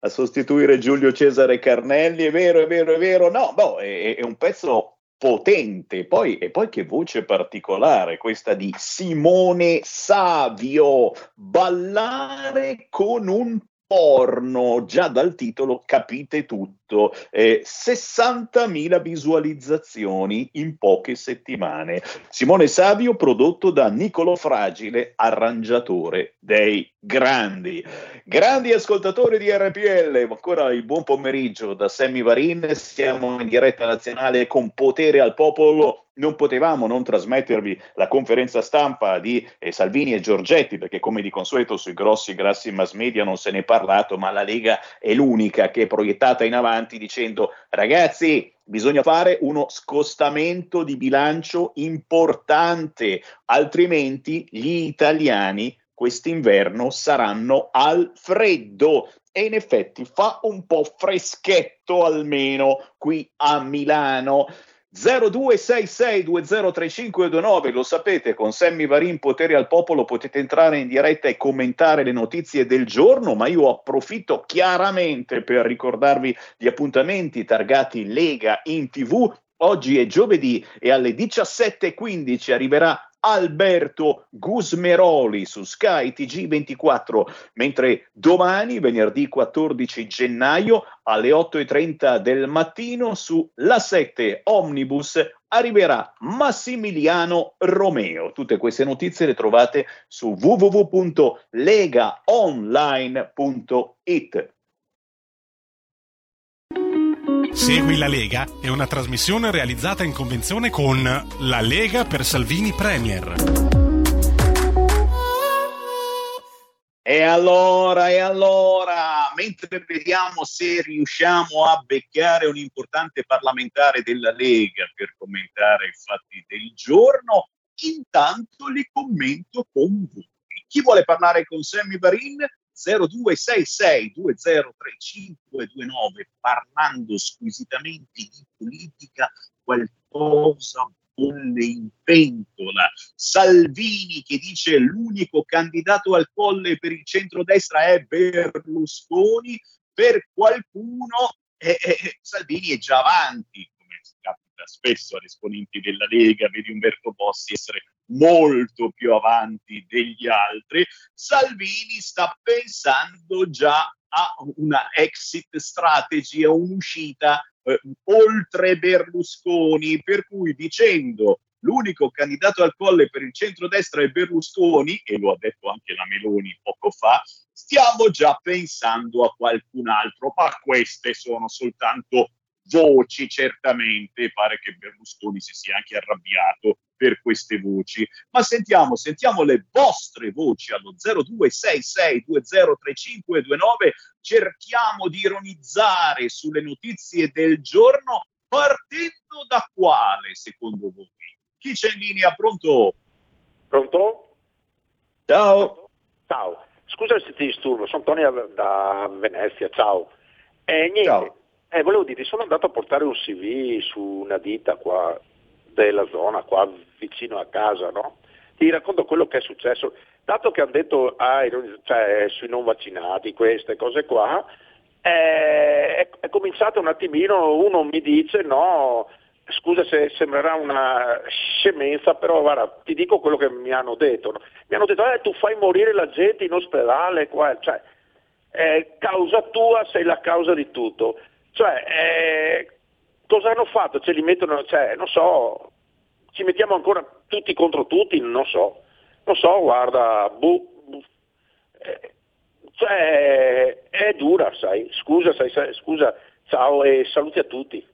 S3: a sostituire Giulio Cesare Carnelli, è vero, è vero, è vero, no, boh, è, è un pezzo potente, poi, e poi che voce particolare questa di Simone Savio, ballare con un porno, già dal titolo capite tutto, eh, 60.000 visualizzazioni in poche settimane. Simone Savio prodotto da Nicolo Fragile, arrangiatore dei grandi. Grandi ascoltatori di RPL, ancora il buon pomeriggio da Sammy Varin, siamo in diretta nazionale con potere al popolo. Non potevamo non trasmettervi la conferenza stampa di eh, Salvini e Giorgetti, perché come di consueto sui grossi, grassi mass media non se ne è parlato, ma la Lega è l'unica che è proiettata in avanti dicendo ragazzi, bisogna fare uno scostamento di bilancio importante, altrimenti gli italiani quest'inverno saranno al freddo e in effetti fa un po' freschetto almeno qui a Milano. 0266203529, lo sapete, con Sammy Varin Potere al Popolo potete entrare in diretta e commentare le notizie del giorno, ma io approfitto chiaramente per ricordarvi gli appuntamenti targati Lega in TV Oggi è giovedì e alle 17.15 arriverà Alberto Gusmeroli su Sky TG24, mentre domani, venerdì 14 gennaio, alle 8.30 del mattino, su La 7 Omnibus arriverà Massimiliano Romeo. Tutte queste notizie le trovate su www.legaonline.it.
S18: Segui la Lega è una trasmissione realizzata in convenzione con La Lega per Salvini Premier.
S3: E allora, e allora, mentre vediamo se riusciamo a beccare un importante parlamentare della Lega per commentare i fatti del giorno, intanto li commento con voi. Chi vuole parlare con Sammy Varin? 0266 203529 parlando squisitamente di politica qualcosa bolle in pentola. Salvini che dice l'unico candidato al colle per il centrodestra è Berlusconi per qualcuno eh, eh, Salvini è già avanti come capita spesso a esponenti della Lega vedi Umberto Bossi essere molto più avanti degli altri, Salvini sta pensando già a una exit strategy, a un'uscita eh, oltre Berlusconi, per cui dicendo l'unico candidato al colle per il centrodestra è Berlusconi, e lo ha detto anche la Meloni poco fa, stiamo già pensando a qualcun altro, ma queste sono soltanto voci, certamente, pare che Berlusconi si sia anche arrabbiato per queste voci. Ma sentiamo, sentiamo le vostre voci allo 0266203529. Cerchiamo di ironizzare sulle notizie del giorno partendo da quale, secondo voi? Chi c'è in linea? Pronto?
S32: Pronto?
S3: Ciao.
S32: Ciao. Scusa se ti disturbo, sono Tony da Venezia, ciao. Eh, niente,
S3: Ciao.
S32: Eh, volevo dire, sono andato a portare un CV su una ditta qua della zona, qua vicino a casa, no? Ti racconto quello che è successo. Dato che hanno detto ah, cioè, sui non vaccinati, queste cose qua, eh, è, cominciato un attimino, uno mi dice no, scusa se sembrerà una scemenza, però guarda, ti dico quello che mi hanno detto. no? Mi hanno detto, eh, tu fai morire la gente in ospedale, qua, cioè, è causa tua, sei la causa di tutto. Cioè, eh, cosa hanno fatto? Ce li mettono, cioè, non so, ci mettiamo ancora tutti contro tutti, non so. Non so, guarda, bu, bu- eh, cioè, è dura, sai. Scusa, sai, sai, scusa, ciao e saluti a tutti.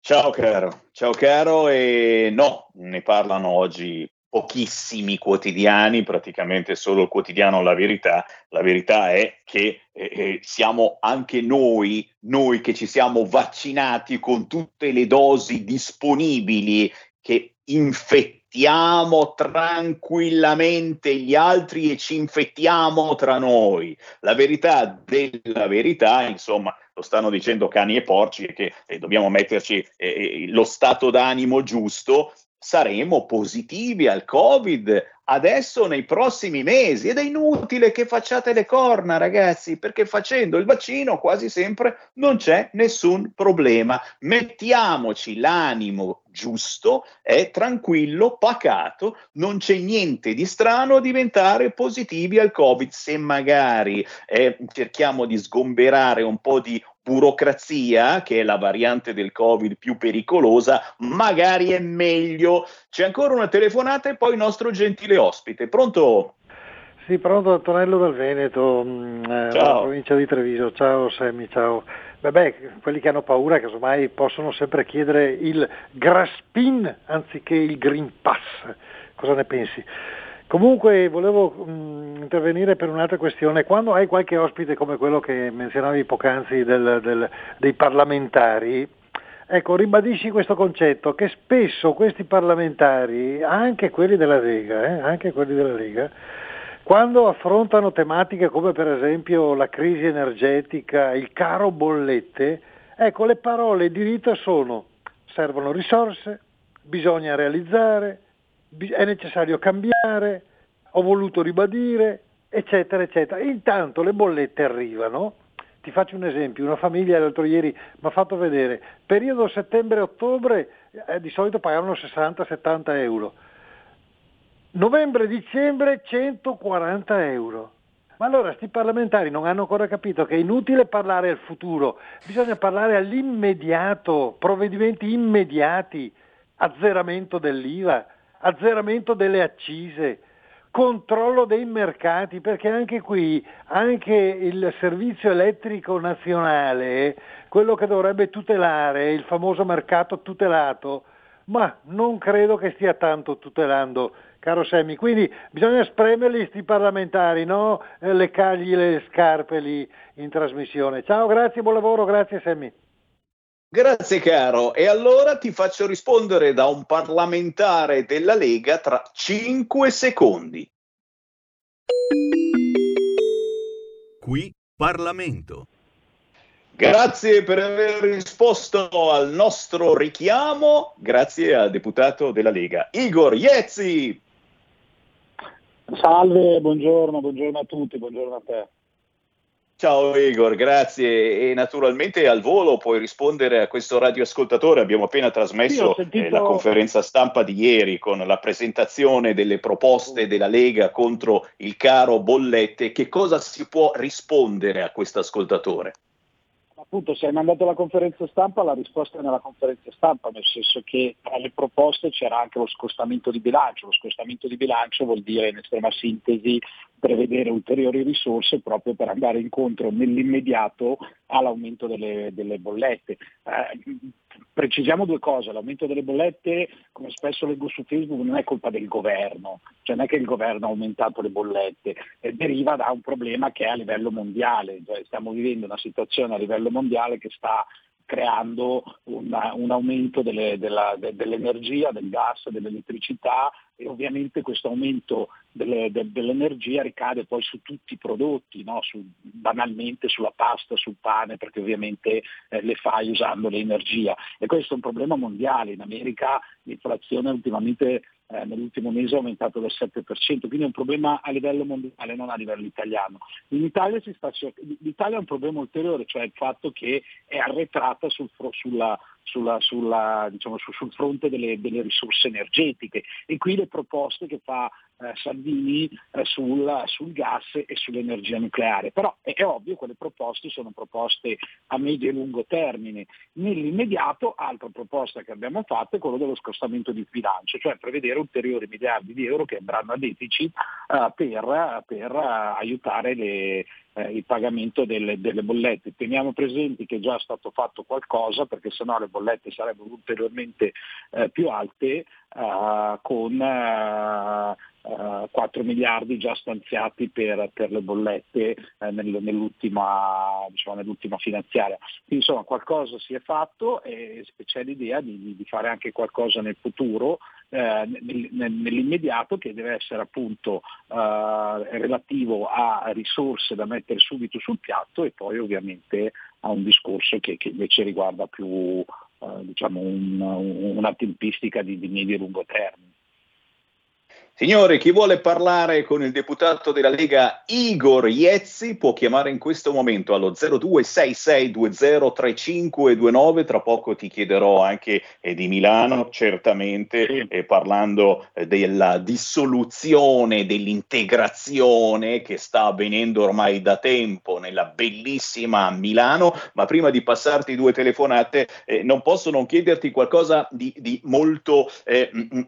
S3: Ciao caro, ciao caro e no, ne parlano oggi pochissimi quotidiani, praticamente solo il quotidiano La Verità. La verità è che eh, eh, siamo anche noi, noi che ci siamo vaccinati con tutte le dosi disponibili, che infettiamo tranquillamente gli altri e ci infettiamo tra noi. La verità della verità, insomma, lo stanno dicendo cani e porci, che eh, dobbiamo metterci eh, eh, lo stato d'animo giusto, saremo positivi al Covid adesso nei prossimi mesi. Ed è inutile che facciate le corna ragazzi perché facendo il vaccino quasi sempre non c'è nessun problema. Mettiamoci l'animo giusto è tranquillo pacato non c'è niente di strano a diventare positivi al covid se magari eh, cerchiamo di sgomberare un po' di burocrazia, che è la variante del Covid più pericolosa, magari è meglio. C'è ancora una telefonata e poi il nostro gentile ospite. Pronto?
S33: Sì, pronto, Antonello dal Veneto, mh, eh, provincia di Treviso. Ciao Semmi, ciao. Vabbè, quelli che hanno paura, casomai, possono sempre chiedere il Graspin anziché il Green Pass. Cosa ne pensi? Comunque volevo mh, intervenire per un'altra questione. Quando hai qualche ospite come quello che menzionavi poc'anzi del- del- dei parlamentari, ecco, ribadisci questo concetto che spesso questi parlamentari, anche quelli della Lega, eh, anche quelli della Lega, quando affrontano tematiche come per esempio la crisi energetica, il caro bollette, ecco, le parole di rito sono servono risorse, bisogna realizzare, è necessario cambiare, ho voluto ribadire, eccetera, eccetera. Intanto le bollette arrivano. Ti faccio un esempio, una famiglia l'altro ieri mi ha fatto vedere, periodo settembre-ottobre eh, di solito pagavano 60-70 euro, Novembre-dicembre 140 euro. Ma allora sti parlamentari non hanno ancora capito che è inutile parlare al futuro, bisogna parlare all'immediato, provvedimenti immediati, azzeramento dell'IVA, azzeramento delle accise, controllo dei mercati, perché anche qui, anche il servizio elettrico nazionale, quello che dovrebbe tutelare il famoso mercato tutelato, ma non credo che stia tanto tutelando caro Semmi. Quindi bisogna spremerli sti parlamentari, no eh, leccargli le scarpe lì in trasmissione. Ciao, grazie, buon lavoro, grazie Semmi.
S3: Grazie caro. E allora ti faccio rispondere da un parlamentare della Lega tra 5 secondi.
S11: Qui Parlamento.
S3: Grazie per aver risposto al nostro richiamo. Grazie al deputato della Lega, Igor Iezzi.
S34: Salve, buongiorno, buongiorno a tutti, buongiorno a te.
S3: Ciao Igor, grazie e naturalmente al volo puoi rispondere a questo radioascoltatore. Abbiamo appena trasmesso
S34: Sì, sentito-
S3: eh, la conferenza stampa di ieri con la presentazione delle proposte della Lega contro il caro bollette. Che cosa si può rispondere a questo ascoltatore?
S34: Appunto, se hai mandato la conferenza stampa, la risposta è nella conferenza stampa, nel senso che tra le proposte c'era anche lo scostamento di bilancio. Lo scostamento di bilancio vuol dire, in estrema sintesi, prevedere ulteriori risorse proprio per andare incontro nell'immediato all'aumento delle, delle bollette. Eh, precisiamo due cose, l'aumento delle bollette, come spesso leggo su Facebook, non è colpa del governo, cioè non è che il governo ha aumentato le bollette, eh, deriva da un problema che è a livello mondiale, Cioè, stiamo vivendo una situazione a livello mondiale che sta creando una- un aumento delle- della- de- dell'energia, del gas, dell'elettricità e ovviamente questo aumento delle- de- dell'energia ricade poi su tutti i prodotti, no? Su- banalmente sulla pasta, sul pane, perché ovviamente eh, le fai usando l'energia. E questo è un problema mondiale. In America l'inflazione ultimamente eh, nell'ultimo mese è aumentato del 7%, quindi è un problema a livello mondiale, non a livello italiano. In Italia si sta l'Italia ha un problema ulteriore, cioè il fatto che è arretrata sul, sulla, sulla- sulla, diciamo, su- sul fronte delle, delle risorse energetiche e qui le proposte che fa eh, Salvini eh, sul, sul gas e sull'energia nucleare. Però è, è ovvio, quelle proposte sono proposte a medio e lungo termine. Nell'immediato, altra proposta che abbiamo fatto è quello dello scostamento di bilancio, cioè prevedere ulteriori miliardi di euro che andranno a deficit eh, per, per, eh, aiutare le, eh, il pagamento delle, delle bollette. Teniamo presenti che è stato fatto qualcosa perché sennò le bollette sarebbero ulteriormente eh, più alte eh, con eh, eh, 4 miliardi già stanziati per, per le bollette eh, nel- nell'ultima, diciamo, nell'ultima finanziaria. Quindi insomma qualcosa si è fatto e c'è l'idea di, di- fare anche qualcosa nel futuro, eh, nel- nel- nell'immediato che deve essere appunto eh, relativo a risorse da mettere subito sul piatto e poi ovviamente a un discorso che, che invece riguarda più eh, diciamo un- una tempistica di, di medio e lungo termine.
S3: Signori, chi vuole parlare con il deputato della Lega Igor Iezzi può chiamare in questo momento allo 0266203529. Tra poco ti chiederò anche eh, di Milano, certamente, eh, parlando eh, della dissoluzione, dell'integrazione che sta avvenendo ormai da tempo nella bellissima Milano. Ma prima di passarti due telefonate, eh, non posso non chiederti qualcosa di, di molto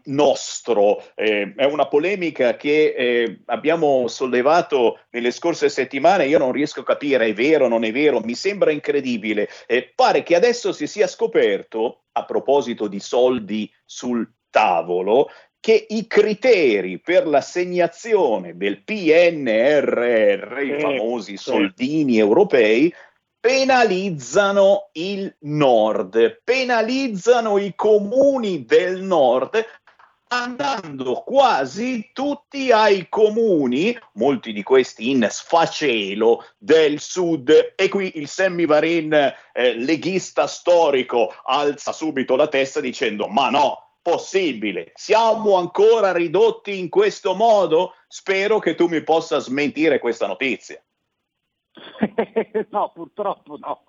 S3: nostro. È una polemica che eh, abbiamo sollevato nelle scorse settimane. Io non riesco a capire, è vero o non è vero, mi sembra incredibile. Eh, pare che adesso si sia scoperto, a proposito di soldi sul tavolo, che i criteri per l'assegnazione del PNRR, i
S34: Sì,
S3: famosi soldini europei, penalizzano il nord, penalizzano i comuni del nord andando quasi tutti ai comuni, molti di questi in sfacelo del sud. E qui il Sammy Varin, eh, leghista storico, alza subito la testa dicendo: Ma no, possibile, siamo ancora ridotti in questo modo? Spero che tu mi possa smentire questa notizia.
S34: no, purtroppo no,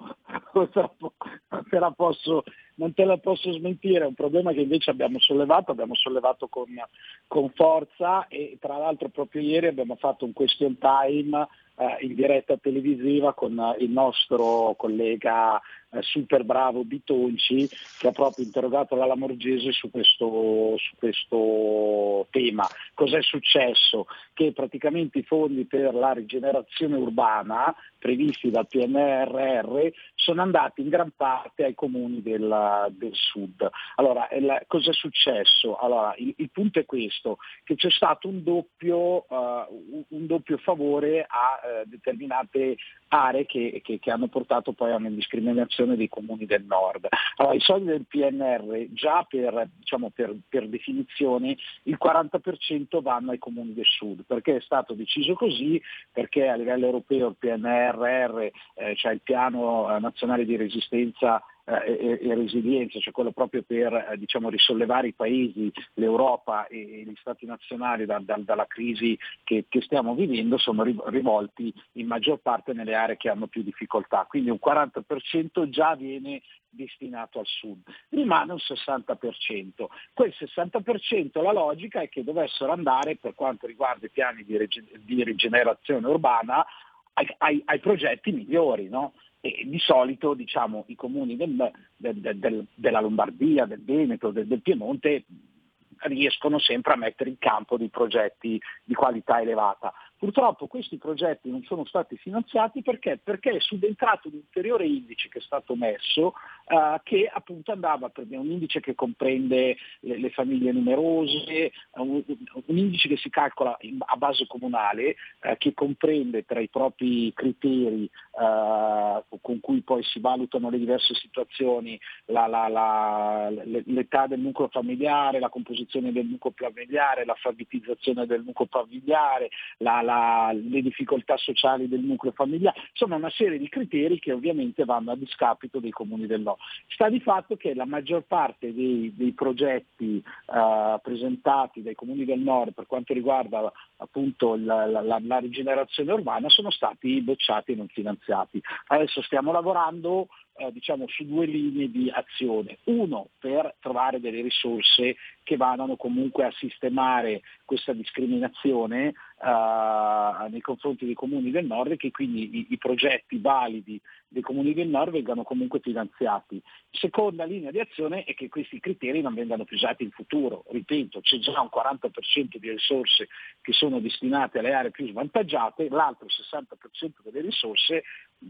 S34: purtroppo non te, la posso, non te la posso smentire, è un problema che invece abbiamo sollevato, abbiamo sollevato con, con forza e tra l'altro proprio ieri abbiamo fatto un question time eh, in diretta televisiva con eh, il nostro collega eh, super bravo Bitonci che ha proprio interrogato la Lamorgese su questo, su questo tema. Cos'è successo? Che praticamente i fondi per la rigenerazione urbana previsti dal PNRR sono andati in gran parte ai comuni del, del sud. Allora, il, cos'è successo? Allora, il, il, punto è questo, che c'è stato un doppio, un doppio favore a uh, determinate aree che, che, che, hanno portato poi a una discriminazione dei comuni del nord. Allora, I soldi del PNR già per, diciamo, per, per, definizione il 40% vanno ai comuni del sud, perché è stato deciso così, perché a livello europeo il PNRR, eh, cioè il piano eh, nazionale di resistenza eh, e, e, resilienza, cioè quello proprio per eh, diciamo, risollevare i paesi, l'Europa e, e gli Stati nazionali da, da, dalla crisi che, che, stiamo vivendo, sono rivolti in maggior parte nelle aree che hanno più difficoltà. Quindi un 40% già viene destinato al sud, rimane un 60%. Quel 60% la logica è che dovessero andare per quanto riguarda i piani di, reg- di rigenerazione urbana ai, ai, ai progetti migliori. No? E di solito diciamo, i comuni del, del, del, della Lombardia, del Veneto, del, Piemonte riescono sempre a mettere in campo dei progetti di qualità elevata. Purtroppo questi progetti non sono stati finanziati perché? Perché è subentrato un ulteriore indice che è stato messo uh, che appunto andava per un indice che comprende le, le famiglie numerose, un, un, indice che si calcola in, a base comunale uh, che comprende tra i propri criteri uh, con cui poi si valutano le diverse situazioni la, la, la, l'età del nucleo familiare, la composizione del nucleo familiare, l'alfabetizzazione del nucleo familiare, la, la, le difficoltà sociali del nucleo familiare, insomma una serie di criteri che ovviamente vanno a discapito dei comuni del nord. Sta di fatto che la maggior parte dei, dei progetti uh, presentati dai comuni del nord per quanto riguarda appunto la, la, la rigenerazione urbana sono stati bocciati e non finanziati. Adesso stiamo lavorando eh, diciamo, su due linee di azione. Uno, per trovare delle risorse che vadano comunque a sistemare questa discriminazione eh, nei confronti dei comuni del nord e che quindi i, i, progetti validi dei comuni del nord vengano comunque finanziati. Seconda linea di azione è che questi criteri non vengano più usati in futuro. Ripeto, c'è già un 40% di risorse che sono destinate alle aree più svantaggiate, l'altro 60% delle risorse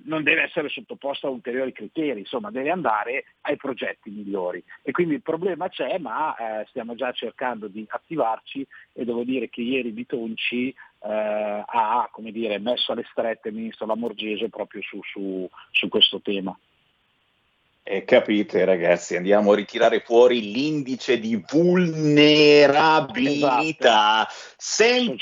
S34: non deve essere sottoposto a ulteriori criteri, insomma deve andare ai progetti migliori. E quindi il problema c'è, ma eh, stiamo già cercando di attivarci e devo dire che ieri Bitonci eh, ha dire, messo alle strette il ministro Lamorgese proprio su, su, su questo tema.
S3: Eh, capite ragazzi, andiamo a ritirare fuori l'indice di vulnerabilità. Esatto. Sem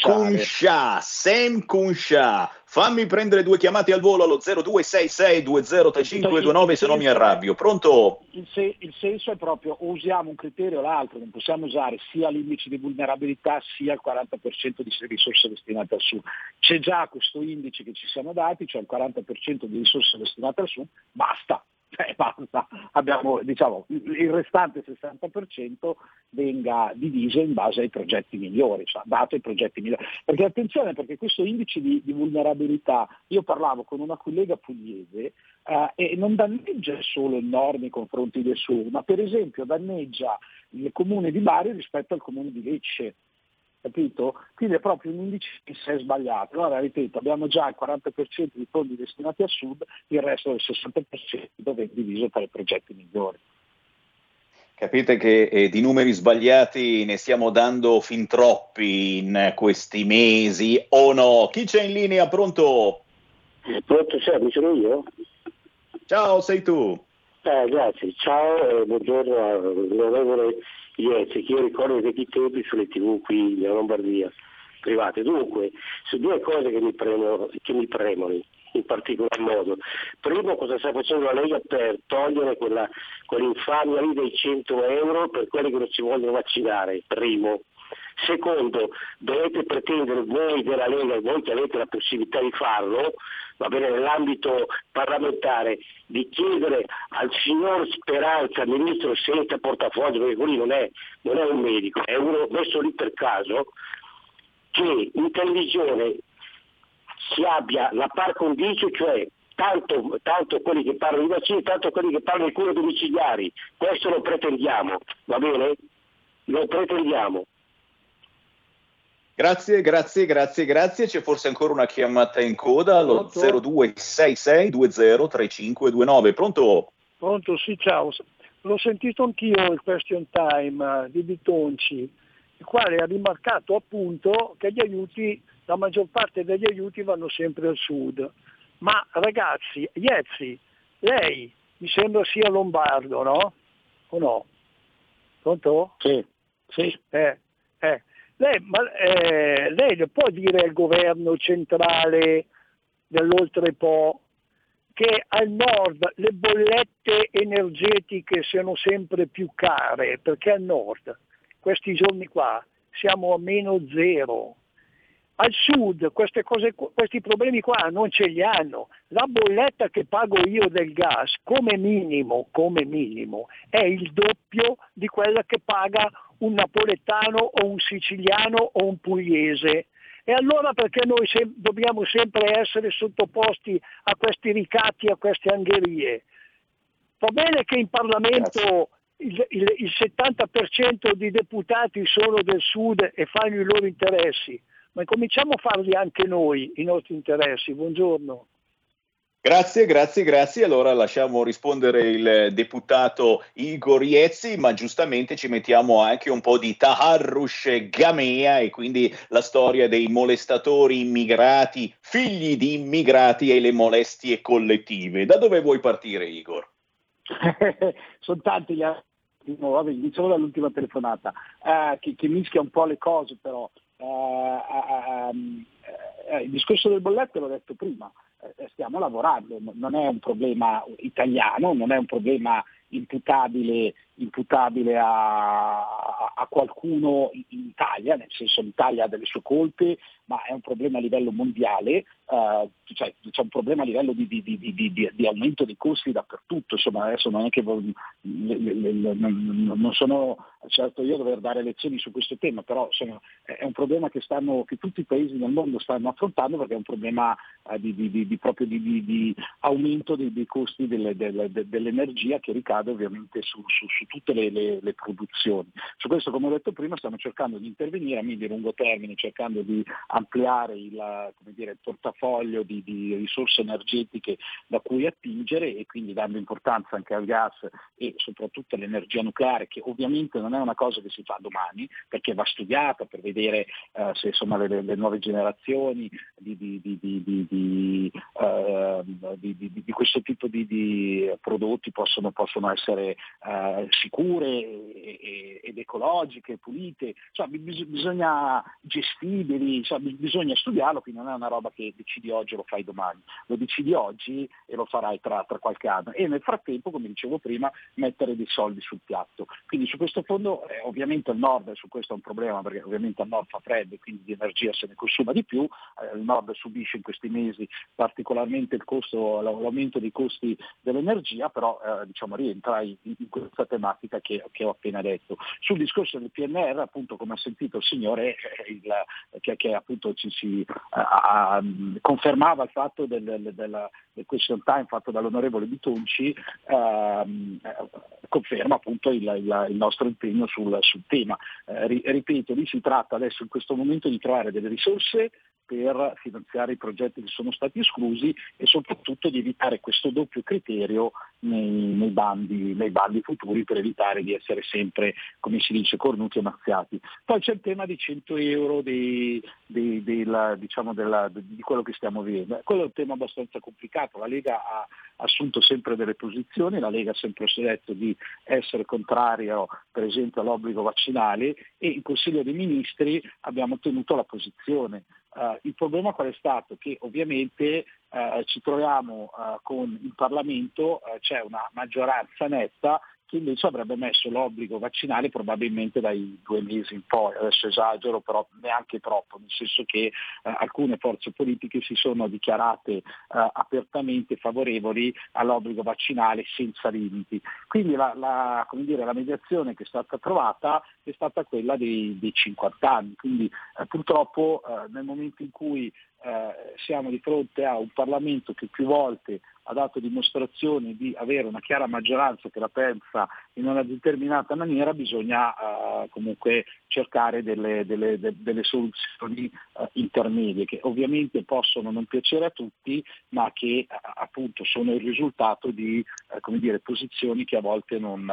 S3: Kunsha, fammi prendere due chiamate al volo allo 0266203529 se no mi arrabbio. Pronto?
S34: Il, se- il, senso è proprio usiamo un criterio o l'altro, non possiamo usare sia l'indice di vulnerabilità sia il 40% di risorse destinate al sud. C'è già questo indice che ci siamo dati, cioè il 40% di risorse destinate al sud, basta, eh, basta, abbiamo, diciamo, il restante 60% venga diviso in base ai progetti migliori, cioè dato ai progetti migliori. Perché attenzione, perché questo indice di, di vulnerabilità, io parlavo con una collega pugliese eh, e non danneggia solo il nord nei confronti del sud, ma per esempio danneggia il comune di Bari rispetto al comune di Lecce capito? Quindi è proprio un indice che si è sbagliato. Allora, ripeto, abbiamo già il 40% di fondi destinati al sud, il resto del 60% è diviso tra i progetti migliori.
S3: Capite che eh, di numeri sbagliati ne stiamo dando fin troppi in questi mesi o no? Chi c'è in linea? Pronto?
S35: Pronto, serve, sono io?
S3: Ciao, sei tu.
S35: Eh, grazie, ciao e buongiorno all'onorevole Che io ricordo i tempi sulle tv qui in Lombardia, private. Dunque, su due cose che mi, premono, che mi premono in particolar modo. Primo, cosa sta facendo la Lega per togliere quella, quell'infamia lì dei 100 euro per quelli che non si vogliono vaccinare, primo. Secondo, dovete pretendere voi della Lega, voi che avete la possibilità di farlo, va bene, nell'ambito parlamentare, di chiedere al signor Speranza, ministro senza portafoglio, perché lui non è, non è un medico, è uno messo lì per caso, che in televisione si abbia la par condicio, cioè tanto, tanto quelli che parlano di vaccini, tanto quelli che parlano di cure domiciliari. Questo lo pretendiamo, va bene? Lo pretendiamo.
S3: Grazie, grazie, grazie, grazie. C'è forse ancora una chiamata in coda allo 0266203529. Pronto?
S36: Pronto, sì, ciao. L'ho sentito anch'io il question time eh, di Bitonci, il quale ha rimarcato appunto che gli aiuti, la maggior parte degli aiuti vanno sempre al sud. Ma ragazzi, Iezzi, lei mi sembra sia lombardo, no? O no? Pronto?
S35: Sì, sì.
S36: Eh, eh. Lei, ma, eh, lei le può dire al governo centrale dell'Oltrepo che al nord le bollette energetiche siano sempre più care, perché al nord questi giorni qua siamo a meno zero. Al sud cose, questi problemi qua non ce li hanno. La bolletta che pago io del gas come minimo, come minimo è il doppio di quella che paga un napoletano o un siciliano o un pugliese. E allora perché noi sem- dobbiamo sempre essere sottoposti a questi ricatti, a queste angherie? Va bene che in Parlamento il, il, il 70% di deputati sono del sud e fanno i loro interessi, ma cominciamo a farli anche noi, i nostri interessi. Buongiorno.
S3: Grazie, grazie, grazie. Allora lasciamo rispondere il deputato Igor Iezzi, ma giustamente ci mettiamo anche un po' di Taharrush Gamea e quindi la storia dei molestatori immigrati, figli di immigrati e le molestie collettive. Da dove vuoi partire, Igor?
S34: Sono tanti gli vabbè, iniziamo dall'ultima telefonata, eh, che, che, mischia un po' le cose però. Eh, ehm, eh, il discorso del bolletto l'ho detto prima, eh, stiamo lavorando, non è un problema italiano, non è un problema imputabile, imputabile a, a, qualcuno in Italia, nel senso l'Italia ha delle sue colpe, ma è un problema a livello mondiale, uh, cioè, c'è un problema a livello di, di, di, di, aumento dei costi dappertutto, insomma adesso non è che non sono certo io a dover dare lezioni su questo tema, però insomma, è un problema che, stanno, che, tutti i paesi nel mondo stanno affrontando perché è un problema uh, di, proprio di, aumento dei, dei costi delle, delle, dell'energia che ricade ovviamente su, su, su tutte le, le, le, produzioni. Su questo come ho detto prima stiamo cercando di intervenire a medio e lungo termine, cercando di ampliare il, dire, il portafoglio di, di, risorse energetiche da cui attingere e quindi dando importanza anche al gas e soprattutto all'energia nucleare che ovviamente non è una cosa che si fa domani perché va studiata per vedere eh, se insomma, le, le, nuove generazioni di, di, di questo tipo di, prodotti possono, possono essere uh, sicure ed ecologiche, pulite, cioè, bisogna gestibili, cioè, bisogna studiarlo, quindi non è una roba che decidi oggi e lo fai domani, lo decidi oggi e lo farai tra, tra qualche anno. E nel frattempo, come dicevo prima, mettere dei soldi sul piatto. Quindi su questo fondo eh, ovviamente il nord, su questo è un problema perché ovviamente al nord fa freddo e quindi di energia se ne consuma di più, eh, il nord subisce in questi mesi particolarmente il costo, l'aumento dei costi dell'energia, però eh, diciamo, rientra in, in, questa tematica che, che, ho appena detto. Sul discorso del PNR, appunto come ha sentito il signore, eh, il, che, che appunto ci si a, confermava il fatto del, del, del, del, question time fatto dall'onorevole Bitonci, ehm, conferma appunto il, il, il, nostro impegno sul, sul tema. Eh, ripeto, lì si tratta adesso in questo momento di trovare delle risorse per finanziare i progetti che sono stati esclusi e soprattutto di evitare questo doppio criterio nei, nei, bandi, nei bandi, futuri per evitare di essere sempre, come si dice, cornuti e mazziati. Poi c'è il tema di 100 euro di, di, di, la, diciamo della, di quello che stiamo vivendo. Quello è un tema abbastanza complicato. La Lega ha assunto sempre delle posizioni, la Lega ha sempre detto di essere contrario per esempio all'obbligo vaccinale e in Consiglio dei Ministri abbiamo ottenuto la posizione. Uh, il problema qual è stato? Che ovviamente uh, ci troviamo uh, con in Parlamento, c'è una maggioranza netta che invece avrebbe messo l'obbligo vaccinale probabilmente dai due mesi in poi, adesso esagero però neanche troppo, nel senso che eh, alcune forze politiche si sono dichiarate eh, apertamente favorevoli all'obbligo vaccinale senza limiti. Quindi la, la, dire, la, mediazione che è stata trovata è stata quella dei, dei 50 anni, quindi eh, purtroppo eh, nel momento in cui eh, siamo di fronte a un Parlamento che più volte ha dato dimostrazione di avere una chiara maggioranza che la pensa in una determinata maniera, bisogna eh, comunque cercare delle, delle, de, delle soluzioni eh, intermedie che ovviamente possono non piacere a tutti, ma che appunto sono il risultato di eh, dire, posizioni che a volte non,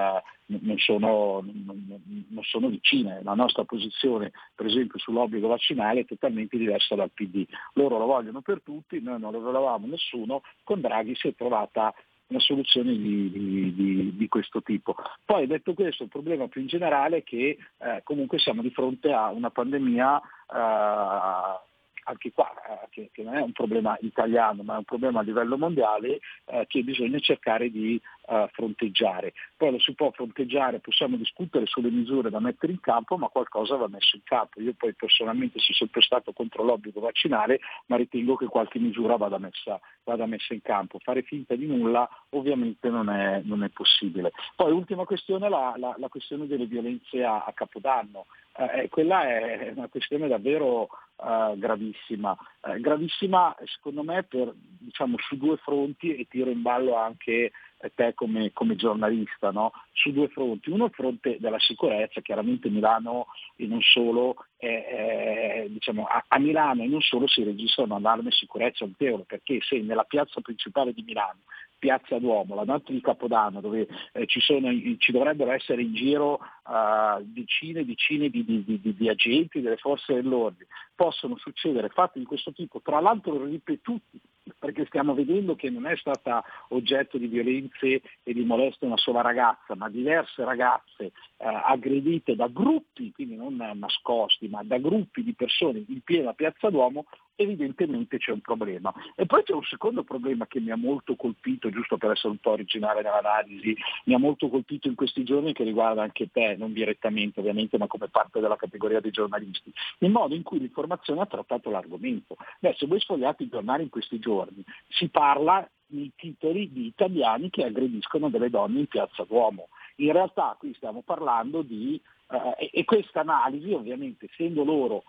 S34: non sono, non sono, vicine. La nostra posizione, per esempio, sull'obbligo vaccinale è totalmente diversa dal PD. Loro lo vogliono per tutti, noi non lo volevamo nessuno, con Draghi si è trovata una soluzione di, di, di, di, questo tipo. Poi detto questo, il problema più in generale è che eh, comunque siamo di fronte a una pandemia eh, anche qua, eh, che, che, non è un problema italiano, ma è un problema a livello mondiale eh, che bisogna cercare di eh, fronteggiare. Poi lo si può fronteggiare, possiamo discutere sulle misure da mettere in campo, ma qualcosa va messo in campo. Io poi personalmente sono sempre stato contro l'obbligo vaccinale, ma ritengo che qualche misura vada messa, vada messa in campo. Fare finta di nulla ovviamente non è, non è possibile. Poi ultima questione, la, la, la questione delle violenze a, a Capodanno. Eh, quella è una questione davvero eh, gravissima, eh, gravissima secondo me per, diciamo, su due fronti e tiro in ballo anche eh, te come, come giornalista, no? su due fronti. Uno il fronte della sicurezza, chiaramente Milano e non solo, è, è, diciamo, a, a, Milano e non solo si registra un allarme sicurezza notevole, perché se nella piazza principale di Milano Piazza Duomo, la notte di Capodanno, dove eh, ci, sono, ci, dovrebbero essere in giro uh, decine e decine di, di, di, di, agenti delle forze dell'ordine, possono succedere fatti di questo tipo, tra l'altro ripetuti, perché stiamo vedendo che non è stata oggetto di violenze e di molestie una sola ragazza, ma diverse ragazze uh, aggredite da gruppi, quindi non nascosti, ma da gruppi di persone in piena Piazza Duomo, evidentemente c'è un problema. E poi c'è un secondo problema che mi ha molto colpito, giusto per essere un po' originale nell'analisi, mi ha molto colpito in questi giorni che riguarda anche te, non direttamente ovviamente, ma come parte della categoria dei giornalisti, il modo in cui l'informazione ha trattato l'argomento. Beh, se voi sfogliate i giornali in questi giorni, si parla nei titoli di italiani che aggrediscono delle donne in piazza Duomo. In realtà qui stiamo parlando di, eh, e questa analisi ovviamente essendo loro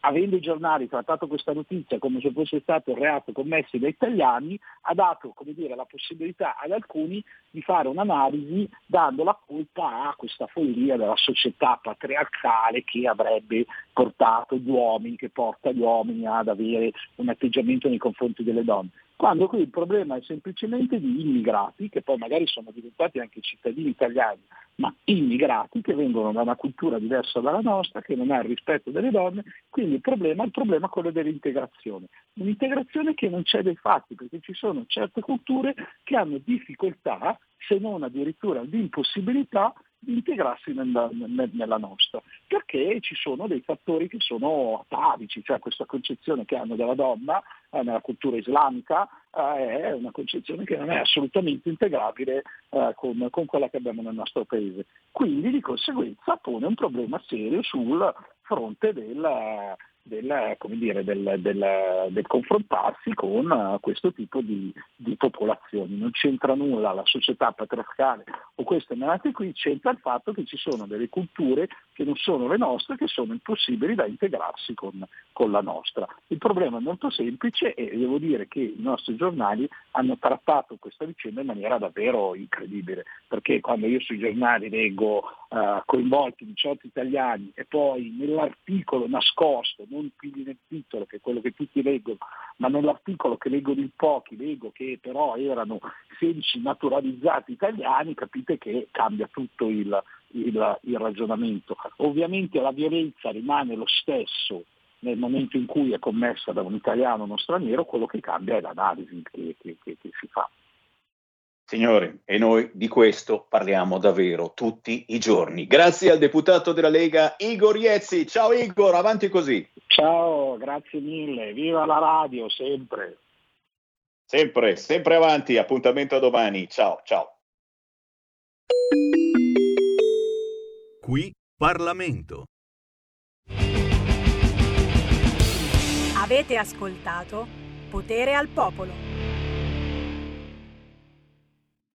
S34: avendo i giornali trattato questa notizia come se fosse stato un reato commesso da italiani, ha dato dire, la possibilità ad alcuni di fare un'analisi dando la colpa a questa follia della società patriarcale che avrebbe portato gli uomini, che porta gli uomini ad avere un atteggiamento nei confronti delle donne quando qui il problema è semplicemente di immigrati, che poi magari sono diventati anche cittadini italiani, ma immigrati che vengono da una cultura diversa dalla nostra, che non ha il rispetto delle donne, quindi il problema, il problema è quello dell'integrazione. Un'integrazione che non c'è dei fatti, perché ci sono certe culture che hanno difficoltà, se non addirittura di impossibilità, di integrarsi nella, nella, nostra, perché ci sono dei fattori che sono atavici, cioè questa concezione che hanno della donna eh, nella cultura islamica eh, è una concezione che non è assolutamente integrabile eh, con, con, quella che abbiamo nel nostro paese. Quindi di conseguenza pone un problema serio sul fronte del, del, dire, del, del, del, confrontarsi con uh, questo tipo di, di, popolazioni. Non c'entra nulla la società patriarcale o queste menate qui, c'entra il fatto che ci sono delle culture che non sono le nostre, che sono impossibili da integrarsi con, con la nostra. Il problema è molto semplice e devo dire che i nostri giornali hanno trattato questa vicenda in maniera davvero incredibile, perché quando io sui giornali leggo uh, coinvolti 18 italiani e poi nell'articolo nascosto, non quindi nel titolo, che è quello che tutti leggono, ma nell'articolo che leggono in pochi, leggo che però erano 16 naturalizzati italiani, capite che cambia tutto il, il, il ragionamento. Ovviamente la violenza rimane lo stesso nel momento in cui è commessa da un italiano o uno straniero, quello che cambia è l'analisi che, che, che, che si fa.
S3: Signori, e noi di questo parliamo davvero tutti i giorni. Grazie al deputato della Lega Igor Iezzi. Ciao Igor, avanti così.
S34: Ciao, grazie mille. Viva la radio, sempre.
S3: Sempre, sempre avanti. Appuntamento a domani. Ciao, ciao.
S13: Qui Parlamento.
S37: Avete ascoltato Potere al Popolo.